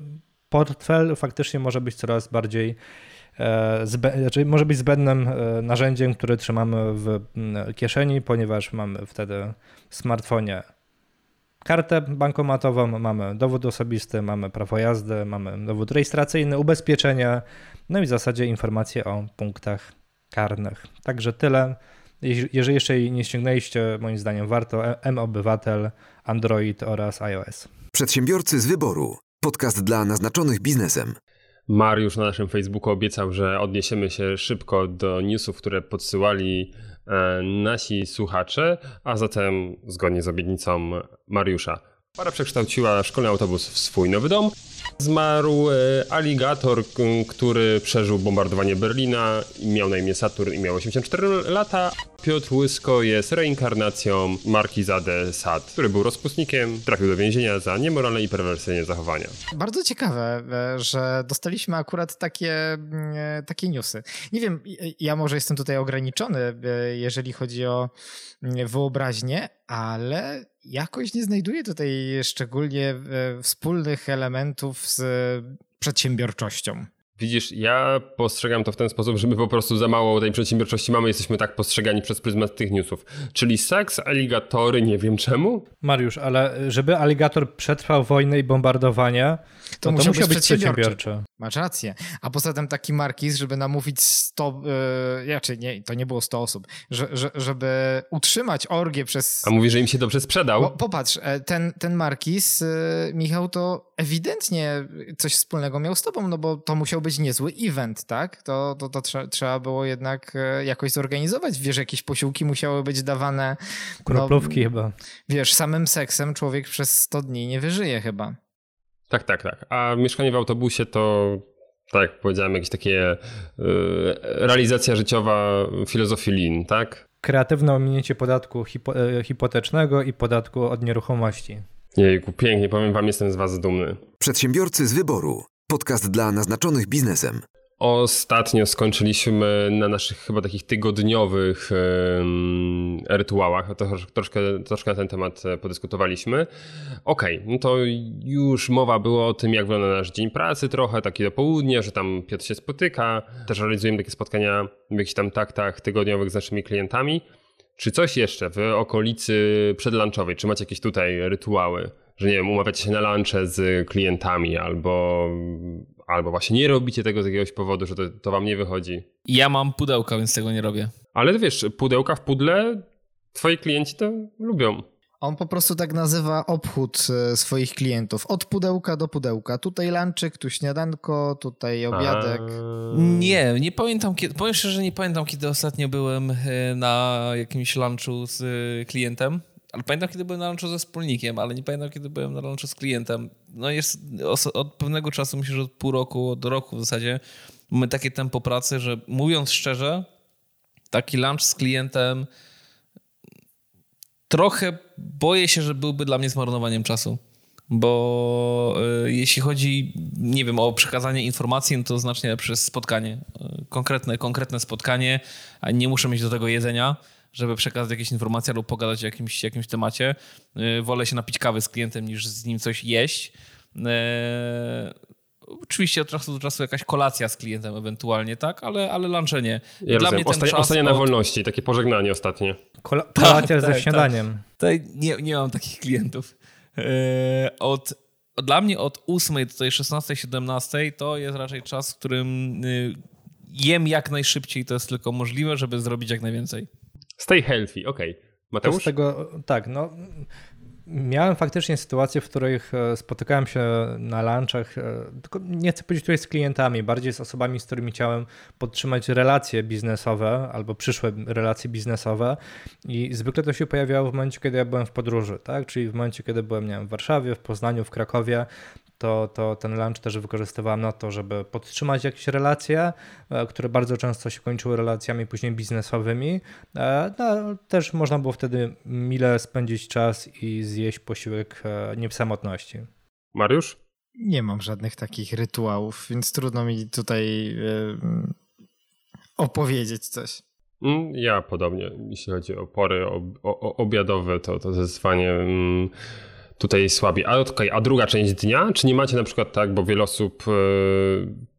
portfel faktycznie może być coraz bardziej e, znaczy może być zbędnym e, narzędziem, które trzymamy w kieszeni, ponieważ mamy wtedy w smartfonie kartę bankomatową, mamy dowód osobisty, mamy prawo jazdy, mamy dowód rejestracyjny, ubezpieczenie, no i w zasadzie informacje o punktach karnych. Także tyle. Jeżeli jeszcze nie ściągnęliście, moim zdaniem warto e, M-Obywatel, Android oraz iOS. Przedsiębiorcy z wyboru. Podcast dla naznaczonych biznesem. Mariusz na naszym Facebooku obiecał, że odniesiemy się szybko do newsów, które podsyłali e, nasi słuchacze, a zatem zgodnie z obietnicą Mariusza. Para przekształciła szkolny autobus w swój nowy dom. Zmarł e, aligator, który przeżył bombardowanie Berlina, miał na imię Saturn i miał 84 lata. Piotr Łysko jest reinkarnacją Markiza de Sade, który był rozpustnikiem, trafił do więzienia za niemoralne i perwersyjne zachowania. Bardzo ciekawe, e, że dostaliśmy akurat takie, mm, e, takie newsy. Nie wiem, ja może jestem tutaj ograniczony, jeżeli chodzi o mm, wyobraźnię, ale jakoś nie znajduję tutaj szczególnie wspólnych elementów z przedsiębiorczością. Widzisz, ja postrzegam to w ten sposób, że my po prostu za mało tej przedsiębiorczości mamy, jesteśmy tak postrzegani przez pryzmat tych newsów. Czyli seks, aligatory, nie wiem czemu. Mariusz, ale żeby aligator przetrwał wojnę i bombardowanie, to, no to musiał, być przedsiębiorczy. Masz rację. A poza tym taki markiz, żeby namówić 100, yy, raczej nie, to nie było 100 osób, że, że, żeby utrzymać orgię przez... A mówi, że im się dobrze sprzedał. Bo, popatrz, e, ten, ten markiz, yy, Michał, to ewidentnie coś wspólnego miał z tobą, no bo to musiał być niezły event, tak? To, to, to trze trzeba było jednak e, jakoś zorganizować. Wiesz, jakieś posiłki musiały być dawane. Kroplówki no, chyba. Wiesz, samym seksem człowiek przez 100 dni nie wyżyje chyba. Tak, tak, tak. A mieszkanie w autobusie to, tak jak powiedziałem, jakieś takie yy, realizacja życiowa filozofii Lean, tak? Kreatywne ominięcie podatku hipo e, hipotecznego i podatku od nieruchomości. Jejku, pięknie, powiem wam, jestem z was dumny. Przedsiębiorcy z wyboru. Podcast dla naznaczonych biznesem. Ostatnio skończyliśmy na naszych chyba takich tygodniowych rytuałach, to troszkę, troszkę na ten temat e, podyskutowaliśmy. Okej, okay, no to już mowa była o tym, jak wygląda nasz dzień pracy trochę, takie do południa, że tam Piotr się spotyka, też realizujemy takie spotkania w jakichś tam taktach tygodniowych z naszymi klientami. Czy coś jeszcze w okolicy przedlunczowej, czy macie jakieś tutaj rytuały? Że nie wiem, umawiacie się na lunche z klientami albo albo właśnie nie robicie tego z jakiegoś powodu, że to, to wam nie wychodzi. Ja mam pudełka, więc tego nie robię. Ale wiesz, pudełka w pudle twoi klienci to lubią. On po prostu tak nazywa obchód e, swoich klientów. Od pudełka do pudełka. Tutaj lanczyk, tu śniadanko, tutaj obiadek. A... Nie, nie pamiętam kiedy, powiem szczerze, nie pamiętam kiedy ostatnio byłem e, na jakimś lunchu z e, klientem. Ale pamiętam, kiedy byłem na lunchu ze wspólnikiem, ale nie pamiętam, kiedy byłem na lunchu z klientem. No jest od pewnego czasu, myślę, że od pół roku, do roku w zasadzie, mamy takie tempo pracy, że mówiąc szczerze, taki lunch z klientem trochę boję się, że byłby dla mnie zmarnowaniem czasu. Bo y, jeśli chodzi, nie wiem, o przekazanie informacji, no to znacznie przez spotkanie. Y, konkretne, konkretne spotkanie, a nie muszę mieć do tego jedzenia żeby przekazać jakieś informacje lub pogadać o jakimś, jakimś temacie. Y, wolę się napić kawy z klientem niż z nim coś jeść. Y, oczywiście od czasu do czasu jakaś kolacja z klientem ewentualnie, tak, ale, ale lunche nie. Ja Dla mnie ten Ostanie na wolności, takie pożegnanie ostatnie. Kola kolacja tak, ze tak, śniadaniem. Tak. Nie, nie mam takich klientów. Y, od, dla mnie od 8 do tej 16, 17 to jest raczej czas, w którym jem jak najszybciej to jest tylko możliwe, żeby zrobić jak najwięcej. Stay healthy, okej. Okay. Mateusz? Tego, tak, no miałem faktycznie sytuacje, w których e, spotykałem się na lunchach, e, tylko nie chcę powiedzieć tutaj z klientami, bardziej z osobami, z którymi chciałem podtrzymać relacje biznesowe albo przyszłe relacje biznesowe i zwykle to się pojawiało w momencie, kiedy ja byłem w podróży, tak? czyli w momencie, kiedy byłem nie wiem, w Warszawie, w Poznaniu, w Krakowie, to, to ten lunch też wykorzystywałem na to, żeby podtrzymać jakieś relacje, e, które bardzo często się kończyły relacjami później biznesowymi. E, no, też można było wtedy mile spędzić czas i zjeść posiłek e, nie w samotności. Mariusz? Nie mam żadnych takich rytuałów, więc trudno mi tutaj opowiedzieć coś. Mm, ja podobnie, jeśli chodzi o pory obiadowe, to, to zdecydowanie. Mm, tutaj słabi. A, okay, a druga część dnia? Czy nie macie na przykład tak, bo wiele osób e,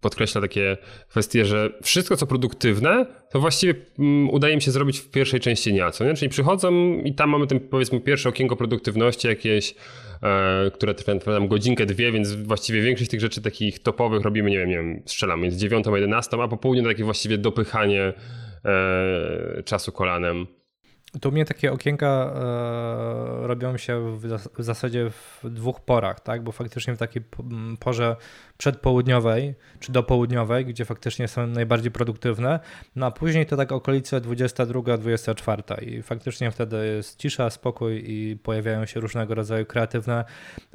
podkreśla takie kwestie, że wszystko co produktywne, to właściwie mm, udaje mi się zrobić w pierwszej części dnia, co nie? Czyli przychodzą i tam mamy ten powiedzmy pierwsze okienko produktywności jakieś, e, które trwa tam godzinkę, dwie, więc właściwie większość tych rzeczy takich topowych robimy, nie wiem, nie wiem, strzelam między dziewiątą a jedenastą, a po południu takie właściwie dopychanie e, czasu kolanem. To u mnie takie okienka e, robią się w, zasadzie w dwóch porach, tak? Bo faktycznie w takiej porze przedpołudniowej czy dopołudniowej, gdzie faktycznie są najbardziej produktywne, no a później to tak okolice 22-24 i faktycznie wtedy jest cisza, spokój i pojawiają się różnego rodzaju kreatywne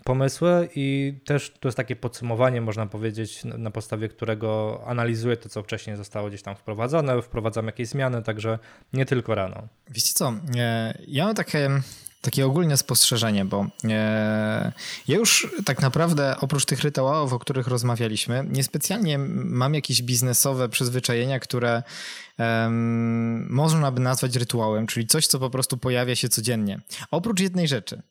pomysły. I też to jest takie podsumowanie, można powiedzieć, na podstawie którego analizuję to, co wcześniej zostało gdzieś tam wprowadzone, wprowadzam jakieś zmiany, także nie tylko rano. Wiecie co, e, ja mam takie takie ogólne spostrzeżenie, bo e, ja już tak naprawdę oprócz tych rytuałów, o których rozmawialiśmy, niespecjalnie mam jakieś biznesowe przyzwyczajenia, które można by nazwać rytuałem, czyli coś, co po prostu pojawia się codziennie. Oprócz jednej rzeczy.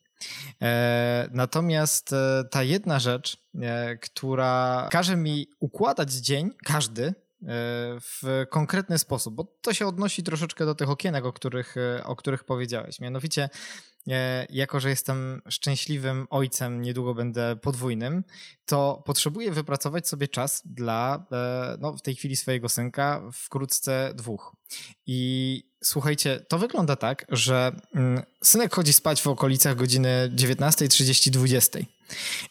E, natomiast e, ta jedna rzecz, e, która każe mi układać dzień, każdy, w konkretny sposób, bo to się odnosi troszeczkę do tych okienek, o których, o których powiedziałeś. Mianowicie, jako że jestem szczęśliwym ojcem, niedługo będę podwójnym, to potrzebuję wypracować sobie czas dla no, w tej chwili swojego synka, wkrótce dwóch. I słuchajcie, to wygląda tak, że mm, synek chodzi spać w okolicach godziny 19.30-20.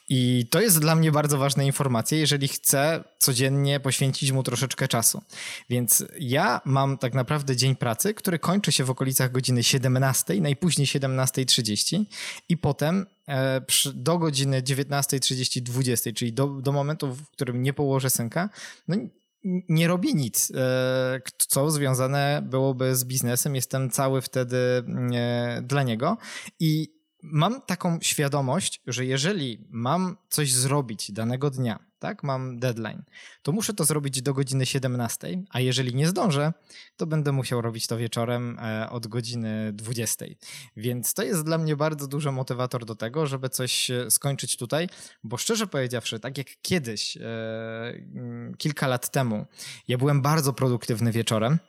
I to jest dla mnie bardzo ważna informacja, jeżeli chcę codziennie poświęcić mu troszeczkę czasu. Więc ja mam tak naprawdę dzień pracy, który kończy się w okolicach godziny 17, najpóźniej 17.30 i potem e, do godziny 19.30-20, czyli do, do momentu, w którym nie położę synka, no nie robię nic, e, co związane byłoby z biznesem. Jestem cały wtedy e, dla niego i mam taką świadomość, że jeżeli mam coś zrobić danego dnia, tak, mam deadline, to muszę to zrobić do godziny 17, a jeżeli nie zdążę, to będę musiał robić to wieczorem e, od godziny 20. Więc to jest dla mnie bardzo duży motywator do tego, żeby coś e, skończyć tutaj, bo szczerze powiedziawszy, tak jak kiedyś, e, kilka lat temu, ja byłem bardzo produktywny wieczorem,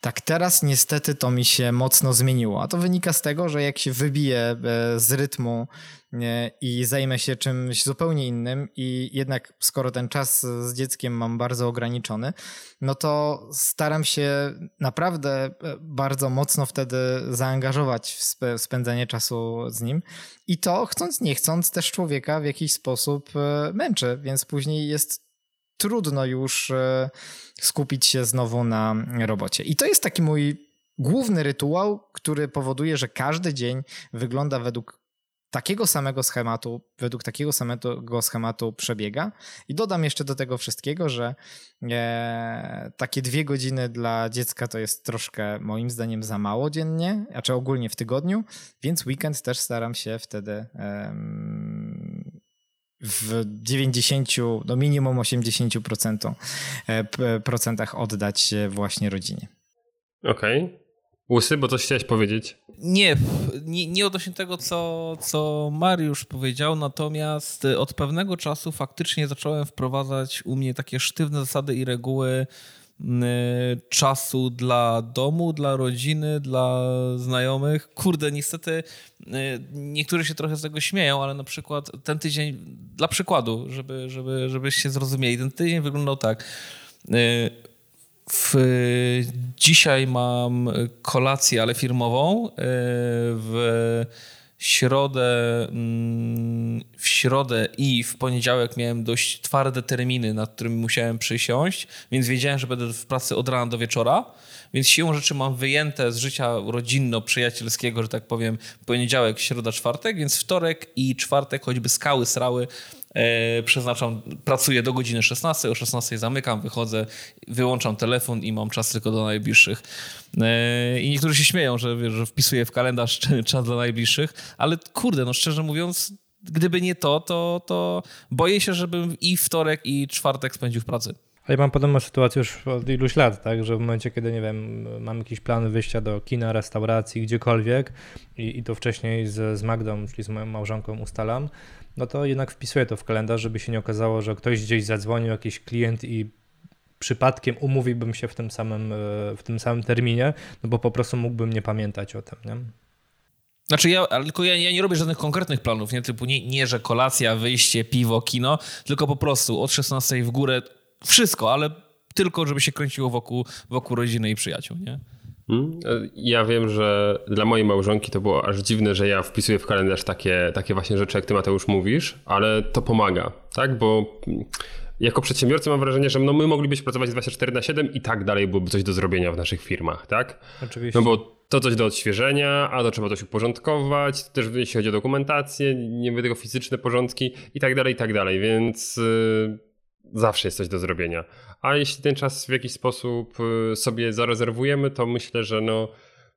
tak, teraz niestety to mi się mocno zmieniło, a to wynika z tego, że jak się wybije e, z rytmu i zajmę się czymś zupełnie innym i jednak skoro ten czas z dzieckiem mam bardzo ograniczony, no to staram się naprawdę e, bardzo mocno wtedy zaangażować w spędzanie czasu z nim. I to chcąc nie chcąc też człowieka w jakiś sposób e, męczy, więc później jest trudno już e, skupić się znowu na robocie. I to jest taki mój główny rytuał, który powoduje, że każdy dzień wygląda według takiego samego schematu, według takiego samego schematu przebiega. I dodam jeszcze do tego wszystkiego, że e, takie dwie godziny dla dziecka to jest troszkę moim zdaniem za mało dziennie, a czy ogólnie w tygodniu, więc weekend też staram się wtedy e, w 90 do minimum 80% e, procentach oddać właśnie rodzinie. Okej. Okay. Łysy, bo coś chciałeś powiedzieć? Nie, nie, nie odnośnie tego, co, co Mariusz powiedział, natomiast od pewnego czasu faktycznie zacząłem wprowadzać u mnie takie sztywne zasady i reguły czasu dla domu, dla rodziny, dla znajomych. Kurde, niestety y, niektórzy się trochę z tego śmieją, ale na przykład ten tydzień, dla przykładu, żeby, żeby, żebyście zrozumieli, ten tydzień wyglądał tak. Y, w, dzisiaj mam kolację, ale firmową w środę, mm, w środę i w poniedziałek miałem dość twarde terminy, nad którymi musiałem przysiąść, więc wiedziałem, że będę w pracy od rana do wieczora. Więc siłą rzeczy mam wyjęte z życia rodzinno-przyjacielskiego, że tak powiem, poniedziałek, środa, czwartek, więc wtorek i czwartek, choćby skały srały, e, przeznaczam, pracuję do godziny 16, o 16 zamykam, wychodzę, wyłączam telefon i mam czas tylko do najbliższych. E, I niektórzy się śmieją, że, że wpisuję w kalendarz czas dla najbliższych, ale kurde, no szczerze mówiąc, gdyby nie to, to, to boję się, żebym i wtorek, i czwartek spędził w pracy. Ale ja mam podobną sytuację już od iluś lat, tak, że w momencie, kiedy, nie wiem, mam jakiś plan wyjścia do kina, restauracji, gdziekolwiek i, i to wcześniej z, z Magdą, czyli z moją małżonką ustalam, no to jednak wpisuję to w kalendarz, żeby się nie okazało, że ktoś gdzieś zadzwonił, jakiś klient i przypadkiem umówiłbym się w tym samym, e, w tym samym terminie, no bo po prostu mógłbym nie pamiętać o tym, nie? Znaczy ja, tylko ja, ja, nie robię żadnych konkretnych planów, nie typu nie, nie, że kolacja, wyjście, piwo, kino, tylko po prostu od 16 w górę wszystko, ale tylko żeby się kręciło wokół, wokół rodziny i przyjaciół, nie? Hmm? Ja wiem, że dla mojej małżonki to było aż dziwne, że ja wpisuję w kalendarz takie, takie właśnie rzeczy, jak ty Mateusz mówisz, ale to pomaga, tak? Bo jako przedsiębiorcy mam wrażenie, że no my moglibyśmy pracować 24 na 7 i tak dalej byłoby coś do zrobienia w naszych firmach, tak? Oczywiście. No bo to coś do odświeżenia, a to trzeba coś uporządkować, też jeśli chodzi o dokumentację, nie mówię tylko fizyczne porządki i tak dalej, i tak dalej, więc yy, zawsze jest coś do zrobienia. A jeśli ten czas w jakiś sposób yy, sobie zarezerwujemy, to myślę, że no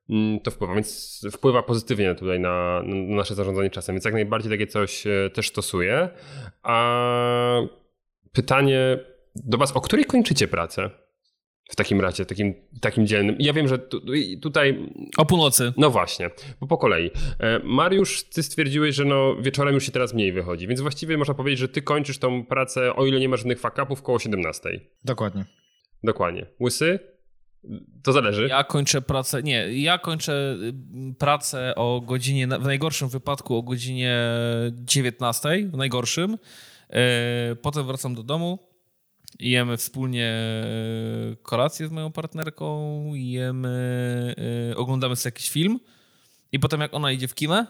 mm, to wpływa, więc wpływa pozytywnie tutaj na, na nasze zarządzanie czasem, więc jak najbardziej takie coś yy, też stosuję. A pytanie do Was, o której kończycie pracę? w takim razie, takim, takim dzielnym. Ja wiem, że tu, tutaj... O północy. No właśnie, bo po kolei. E, Mariusz, ty stwierdziłeś, że no wieczorem już się teraz mniej wychodzi, więc właściwie można powiedzieć, że ty kończysz tą pracę, o ile nie masz żadnych fakapów, koło 17. Dokładnie. Dokładnie. Łysy? To zależy. Ja kończę pracę, nie, ja kończę y, pracę o godzinie, w najgorszym wypadku o godzinie 19, w najgorszym. E, potem wracam do domu, Jemy wspólnie e, kolację z moją partnerką, jemy, e, oglądamy sobie jakiś film i potem jak ona idzie w kimę,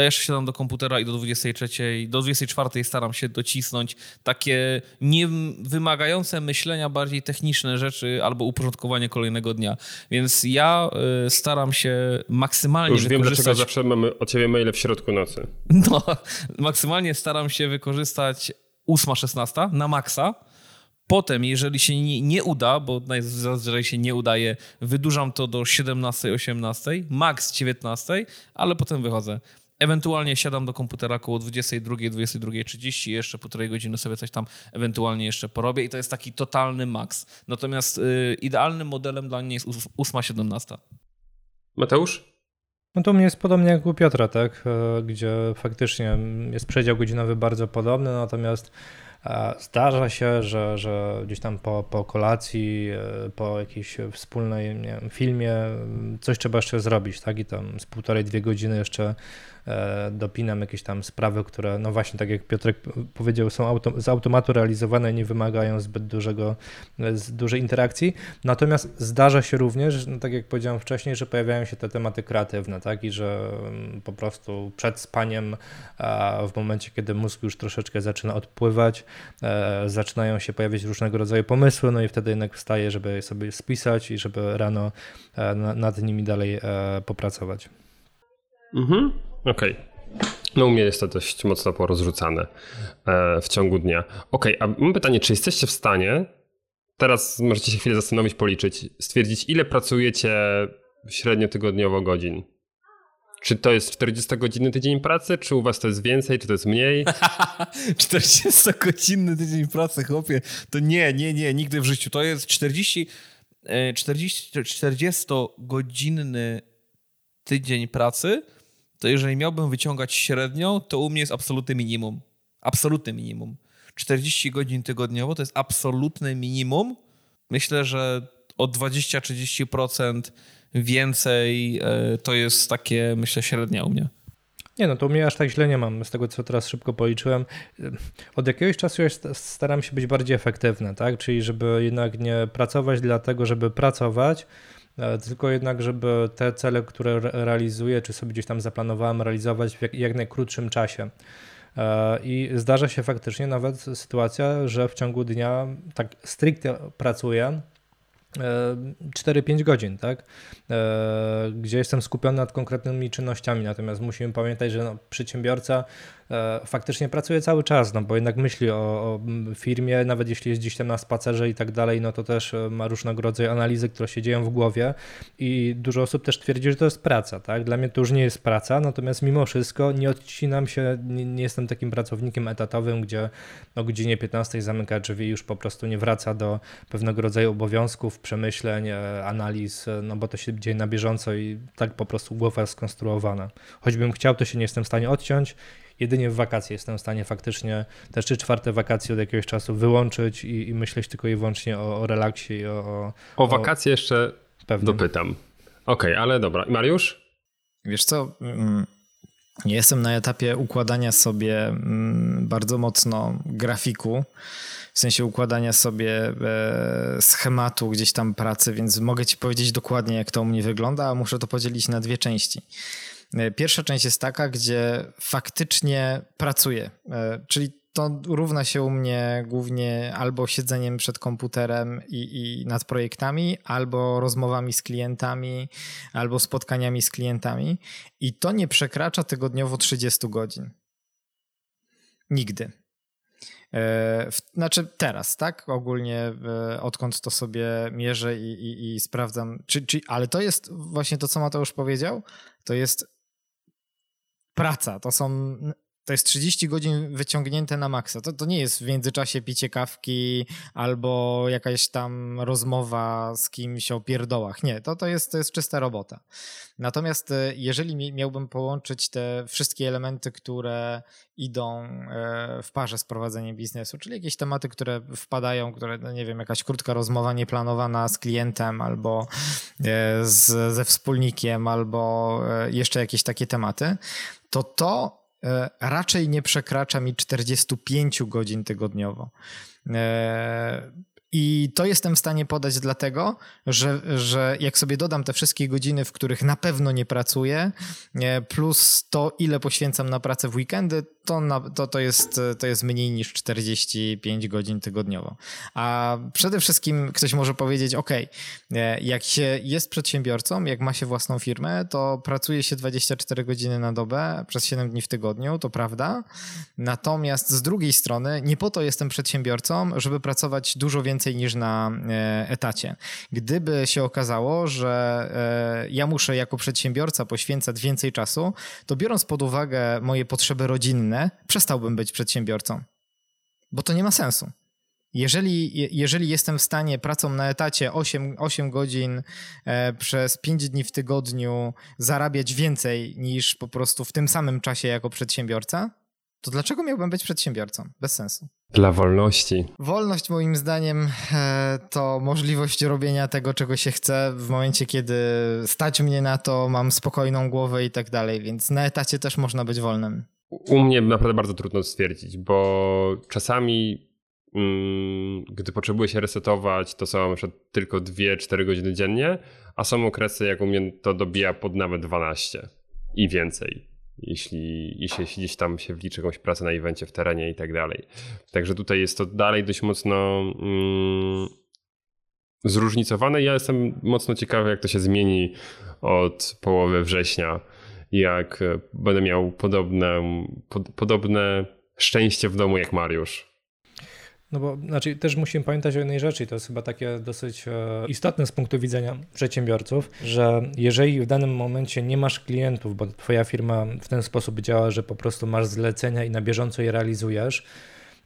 jeszcze siadam do komputera i do 23, do 24 staram się docisnąć takie nie wymagające myślenia, bardziej techniczne rzeczy albo uporządkowanie kolejnego dnia. Więc ja e, staram się maksymalnie Już wykorzystać... wiem, dlaczego zawsze mamy od ciebie maile w środku nocy. No, maksymalnie staram się wykorzystać 8-16 na maksa, Potem, jeżeli się nie, nie uda, bo najzazwyczaj się nie udaje, wydłużam to do 17, 18, maks 19, ale potem wychodzę. Ewentualnie siadam do komputera około 22, 22.30 jeszcze półtorej godziny sobie coś tam ewentualnie jeszcze porobię i to jest taki totalny maks. Natomiast y, idealnym modelem dla mnie jest 8-17. Mateusz? No to mnie jest podobnie jak u Piotra, tak? E, gdzie faktycznie jest przedział godzinowy bardzo podobny, natomiast Zdarza się, że, że gdzieś tam po, po kolacji, e, po jakiejś wspólnej wiem, filmie coś trzeba jeszcze zrobić, tak? I tam z półtorej, dwie godziny jeszcze E, dopinam jakieś tam sprawy, które, no właśnie, tak jak Piotrek powiedział, są auto, z automatu realizowane nie wymagają zbyt dużego, z dużej interakcji. Natomiast zdarza się również, no tak jak powiedziałem wcześniej, że pojawiają się te tematy kreatywne, tak? I że mm, po prostu przed spaniem, w momencie, kiedy mózg już troszeczkę zaczyna odpływać, e, zaczynają się pojawiać różnego rodzaju pomysły, no i wtedy jednak wstaję, żeby sobie spisać i żeby rano e, nad nimi dalej popracować. Mhm. Okej. Okay. No u mnie jest to dość mocno porozrzucane e, w ciągu dnia. Okej, okay, a mam pytanie, czy jesteście w stanie, teraz możecie się chwilę zastanowić, policzyć, stwierdzić ile pracujecie średnio tygodniowo godzin? Czy to jest 40-godzinny tydzień pracy, czy u was to jest więcej, czy to jest mniej? 40-godzinny tydzień pracy, chłopie, to nie, nie, nie, nigdy w życiu. To jest 40, 40 40-godzinny tydzień pracy, to jeżeli miałbym wyciągać średnią, to u mnie jest absolutne minimum. Absolutne minimum. 40 godzin tygodniowo to jest absolutne minimum. Myślę, że o 20-30% więcej e, to jest takie, myślę, średnia u mnie. Nie, no to u mnie aż tak źle nie mam, z tego co teraz szybko policzyłem. Od jakiegoś czasu ja staram się być bardziej efektywny, tak? Czyli żeby jednak nie pracować dlatego, żeby pracować, E, tylko jednak, żeby te cele, które realizuję, czy sobie gdzieś tam zaplanowałem realizować w jak, jak najkrótszym czasie. E, I zdarza się faktycznie nawet sytuacja, że w ciągu dnia tak stricte pracuję 4-5 e, godzin, tak? Gdzie jestem skupiony nad konkretnymi czynnościami, natomiast musimy pamiętać, że no, przedsiębiorca E, faktycznie pracuje cały czas, no bo jednak myśli o, o, firmie, nawet jeśli jest gdzieś tam na spacerze i tak dalej, no to też e, ma różnego rodzaju analizy, które się dzieją w głowie i dużo osób też twierdzi, że to jest praca, tak? Dla mnie to już nie jest praca, natomiast mimo wszystko nie odcinam się, nie, nie jestem takim pracownikiem etatowym, gdzie o godzinie 15 zamyka drzwi i już po prostu nie wraca do pewnego rodzaju obowiązków, przemyśleń, e, analiz, no bo to się dzieje na bieżąco i tak po prostu głowa jest skonstruowana. Choćbym chciał, to się nie jestem w stanie odciąć jedynie w wakacje jestem w stanie faktycznie te trzy czwarte wakacje od jakiegoś czasu wyłączyć i, i myśleć tylko i wyłącznie o, o relaksie i o, o... O wakacje jeszcze pewnym. dopytam. Okej, okay, ale dobra. Mariusz? Wiesz co, mm, nie jestem na etapie układania sobie mm, bardzo mocno grafiku, w sensie układania sobie e, schematu gdzieś tam pracy, więc mogę ci powiedzieć dokładnie, jak to u mnie wygląda, a muszę to podzielić na dwie części. E, pierwsza część jest taka, gdzie faktycznie pracuję, e, czyli to równa się u mnie głównie albo siedzeniem przed komputerem i, i, nad projektami, albo rozmowami z klientami, albo spotkaniami z klientami. I to nie przekracza tygodniowo 30 godzin. Nigdy. E, znaczy teraz, tak? Ogólnie odkąd to sobie mierzę i, i, i sprawdzam. Czy, czy, ale to jest właśnie to, co Mateusz powiedział. To jest praca. To są to jest 30 godzin wyciągnięte na maksa. To, to nie jest w międzyczasie picie kawki albo jakaś tam rozmowa z kimś o pierdołach. Nie, to, to, jest, to jest czysta robota. Natomiast e, jeżeli miałbym połączyć te wszystkie elementy, które idą e, w parze z prowadzeniem biznesu, czyli jakieś tematy, które wpadają, które, no nie wiem, jakaś krótka rozmowa nieplanowana z klientem albo e, z, ze wspólnikiem, albo jeszcze jakieś takie tematy, to to raczej nie przekracza mi 45 godzin tygodniowo. E, I to jestem w stanie podać dlatego, że, że jak sobie dodam te wszystkie godziny, w których na pewno nie pracuję, e, plus to, ile poświęcam na pracę w weekendy, to, na, to, to, jest, to jest mniej niż 45 godzin tygodniowo. A przede wszystkim ktoś może powiedzieć, ok, jak się jest przedsiębiorcą, jak ma się własną firmę, to pracuje się 24 godziny na dobę przez 7 dni w tygodniu, to prawda. Natomiast z drugiej strony nie po to jestem przedsiębiorcą, żeby pracować dużo więcej niż na e, etacie. Gdyby się okazało, że e, ja muszę jako przedsiębiorca poświęcać więcej czasu, to biorąc pod uwagę moje potrzeby rodzinne, przestałbym być przedsiębiorcą. Bo to nie ma sensu. Jeżeli, jeżeli jestem w stanie pracą na etacie 8, 8 godzin e, przez 5 dni w tygodniu zarabiać więcej niż po prostu w tym samym czasie jako przedsiębiorca, to dlaczego miałbym być przedsiębiorcą? Bez sensu. Dla wolności. Wolność moim zdaniem e, to możliwość robienia tego, czego się chce w momencie, kiedy stać mnie na to, mam spokojną głowę i tak dalej, więc na etacie też można być wolnym. U mnie naprawdę bardzo trudno stwierdzić, bo czasami mm, gdy potrzebuję się resetować, to są na tylko 2-4 godziny dziennie, a są okresy, jak u mnie to dobija pod nawet 12 i więcej, jeśli, jeśli gdzieś tam się wliczy jakąś pracę na evencie w terenie i tak dalej. Także tutaj jest to dalej dość mocno mm, zróżnicowane. Ja jestem mocno ciekawy, jak to się zmieni od połowy września jak e, będę miał podobne, pod, podobne szczęście w domu jak Mariusz. No bo znaczy też musimy pamiętać o jednej rzeczy, to jest chyba takie dosyć e, istotne z punktu widzenia przedsiębiorców, że jeżeli w danym momencie nie masz klientów, bo twoja firma w ten sposób działa, że po prostu masz zlecenia i na bieżąco je realizujesz,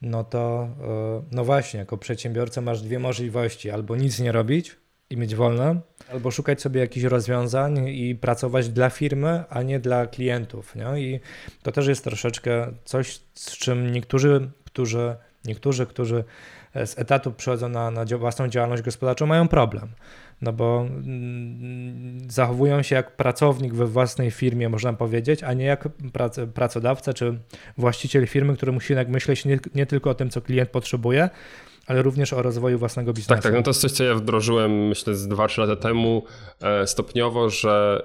no to e, no właśnie, jako przedsiębiorca masz dwie możliwości, albo nic nie robić, i mieć wolne, albo szukać sobie jakichś rozwiązań i pracować dla firmy, a nie dla klientów. Nie? I to też jest troszeczkę coś, z czym niektórzy, którzy, niektórzy, którzy z etatu przychodzą na, na własną działalność gospodarczą, mają problem. No bo mm, zachowują się jak pracownik we własnej firmie, można powiedzieć, a nie jak prac, pracodawca czy właściciel firmy, który musi myśleć nie, nie tylko o tym, co klient potrzebuje, ale również o rozwoju własnego biznesu. Tak, tak. No to jest coś, co ja wdrożyłem, myślę, z 2-3 lata temu e, stopniowo, że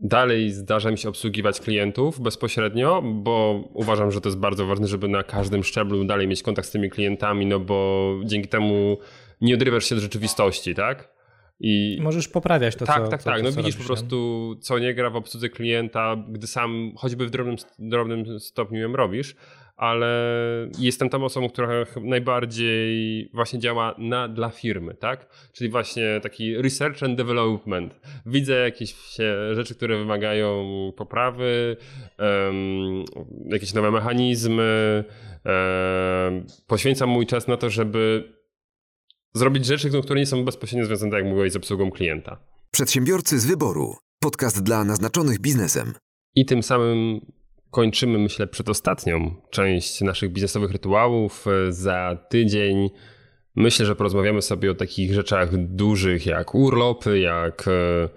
dalej zdarza mi się obsługiwać klientów bezpośrednio, bo uważam, że to jest bardzo ważne, żeby na każdym szczeblu dalej mieć kontakt z tymi klientami, no bo dzięki temu nie odrywasz się od rzeczywistości, tak? I możesz poprawiać to, tak, co Tak, co, tak, No widzisz po prostu, co nie gra w obsłudze klienta, gdy sam choćby w drobnym, drobnym stopniu ją robisz, ale jestem tą osobą, która najbardziej właśnie działa na, dla firmy, tak? Czyli właśnie taki research and development. Widzę jakieś rzeczy, które wymagają poprawy, um, jakieś nowe mechanizmy. Um, poświęcam mój czas na to, żeby zrobić rzeczy, które nie są bezpośrednio związane, tak jak mówiłeś, z obsługą klienta. Przedsiębiorcy z wyboru. Podcast dla naznaczonych biznesem. I tym samym kończymy, myślę, przedostatnią część naszych biznesowych rytuałów. Za tydzień myślę, że porozmawiamy sobie o takich rzeczach dużych jak urlopy, jak e,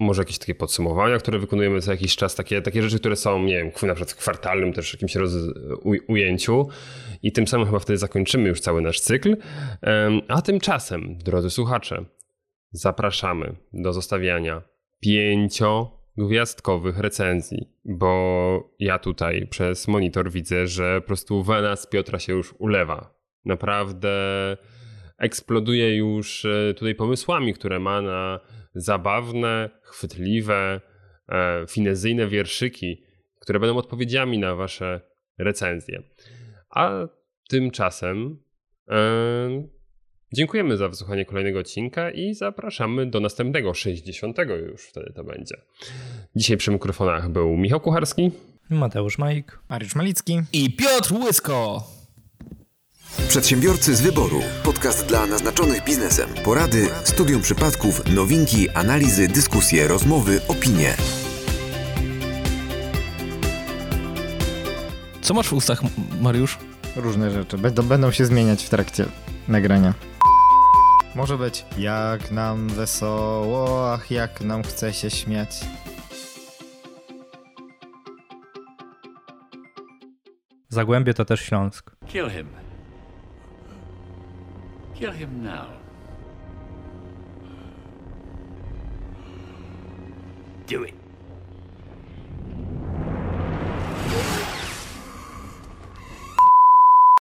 może jakieś takie podsumowania, które wykonujemy co jakiś czas, takie, takie rzeczy, które są, nie wiem, na przykład w kwartalnym też jakimś roz, ujęciu i tym samym chyba wtedy zakończymy już cały nasz cykl. A tymczasem, drodzy słuchacze, zapraszamy do zostawiania pięcio gwiazdkowych recenzji, bo ja tutaj przez monitor widzę, że po prostu wena z Piotra się już ulewa. Naprawdę eksploduje już e, tutaj pomysłami, które ma na zabawne, chwytliwe, e, finezyjne wierszyki, które będą odpowiedziami na wasze recenzje. A tymczasem e, Dziękujemy za wysłuchanie kolejnego odcinka i zapraszamy do następnego, 60 już wtedy to będzie. Dzisiaj przy mikrofonach był Michał Kucharski Mateusz Majk. Mariusz Malicki. I Piotr Łysko. Przedsiębiorcy z wyboru. Podcast dla naznaczonych biznesem. Porady, studium przypadków, nowinki, analizy, dyskusje, rozmowy, opinie. Co masz w ustach, Mariusz? Różne rzeczy. Będą, będą się zmieniać w trakcie nagrania. Może być jak nam wesoło, ach jak nam chce się śmiać. Zagłębie to też Śląsk. Kill him. Kill him now. Do it.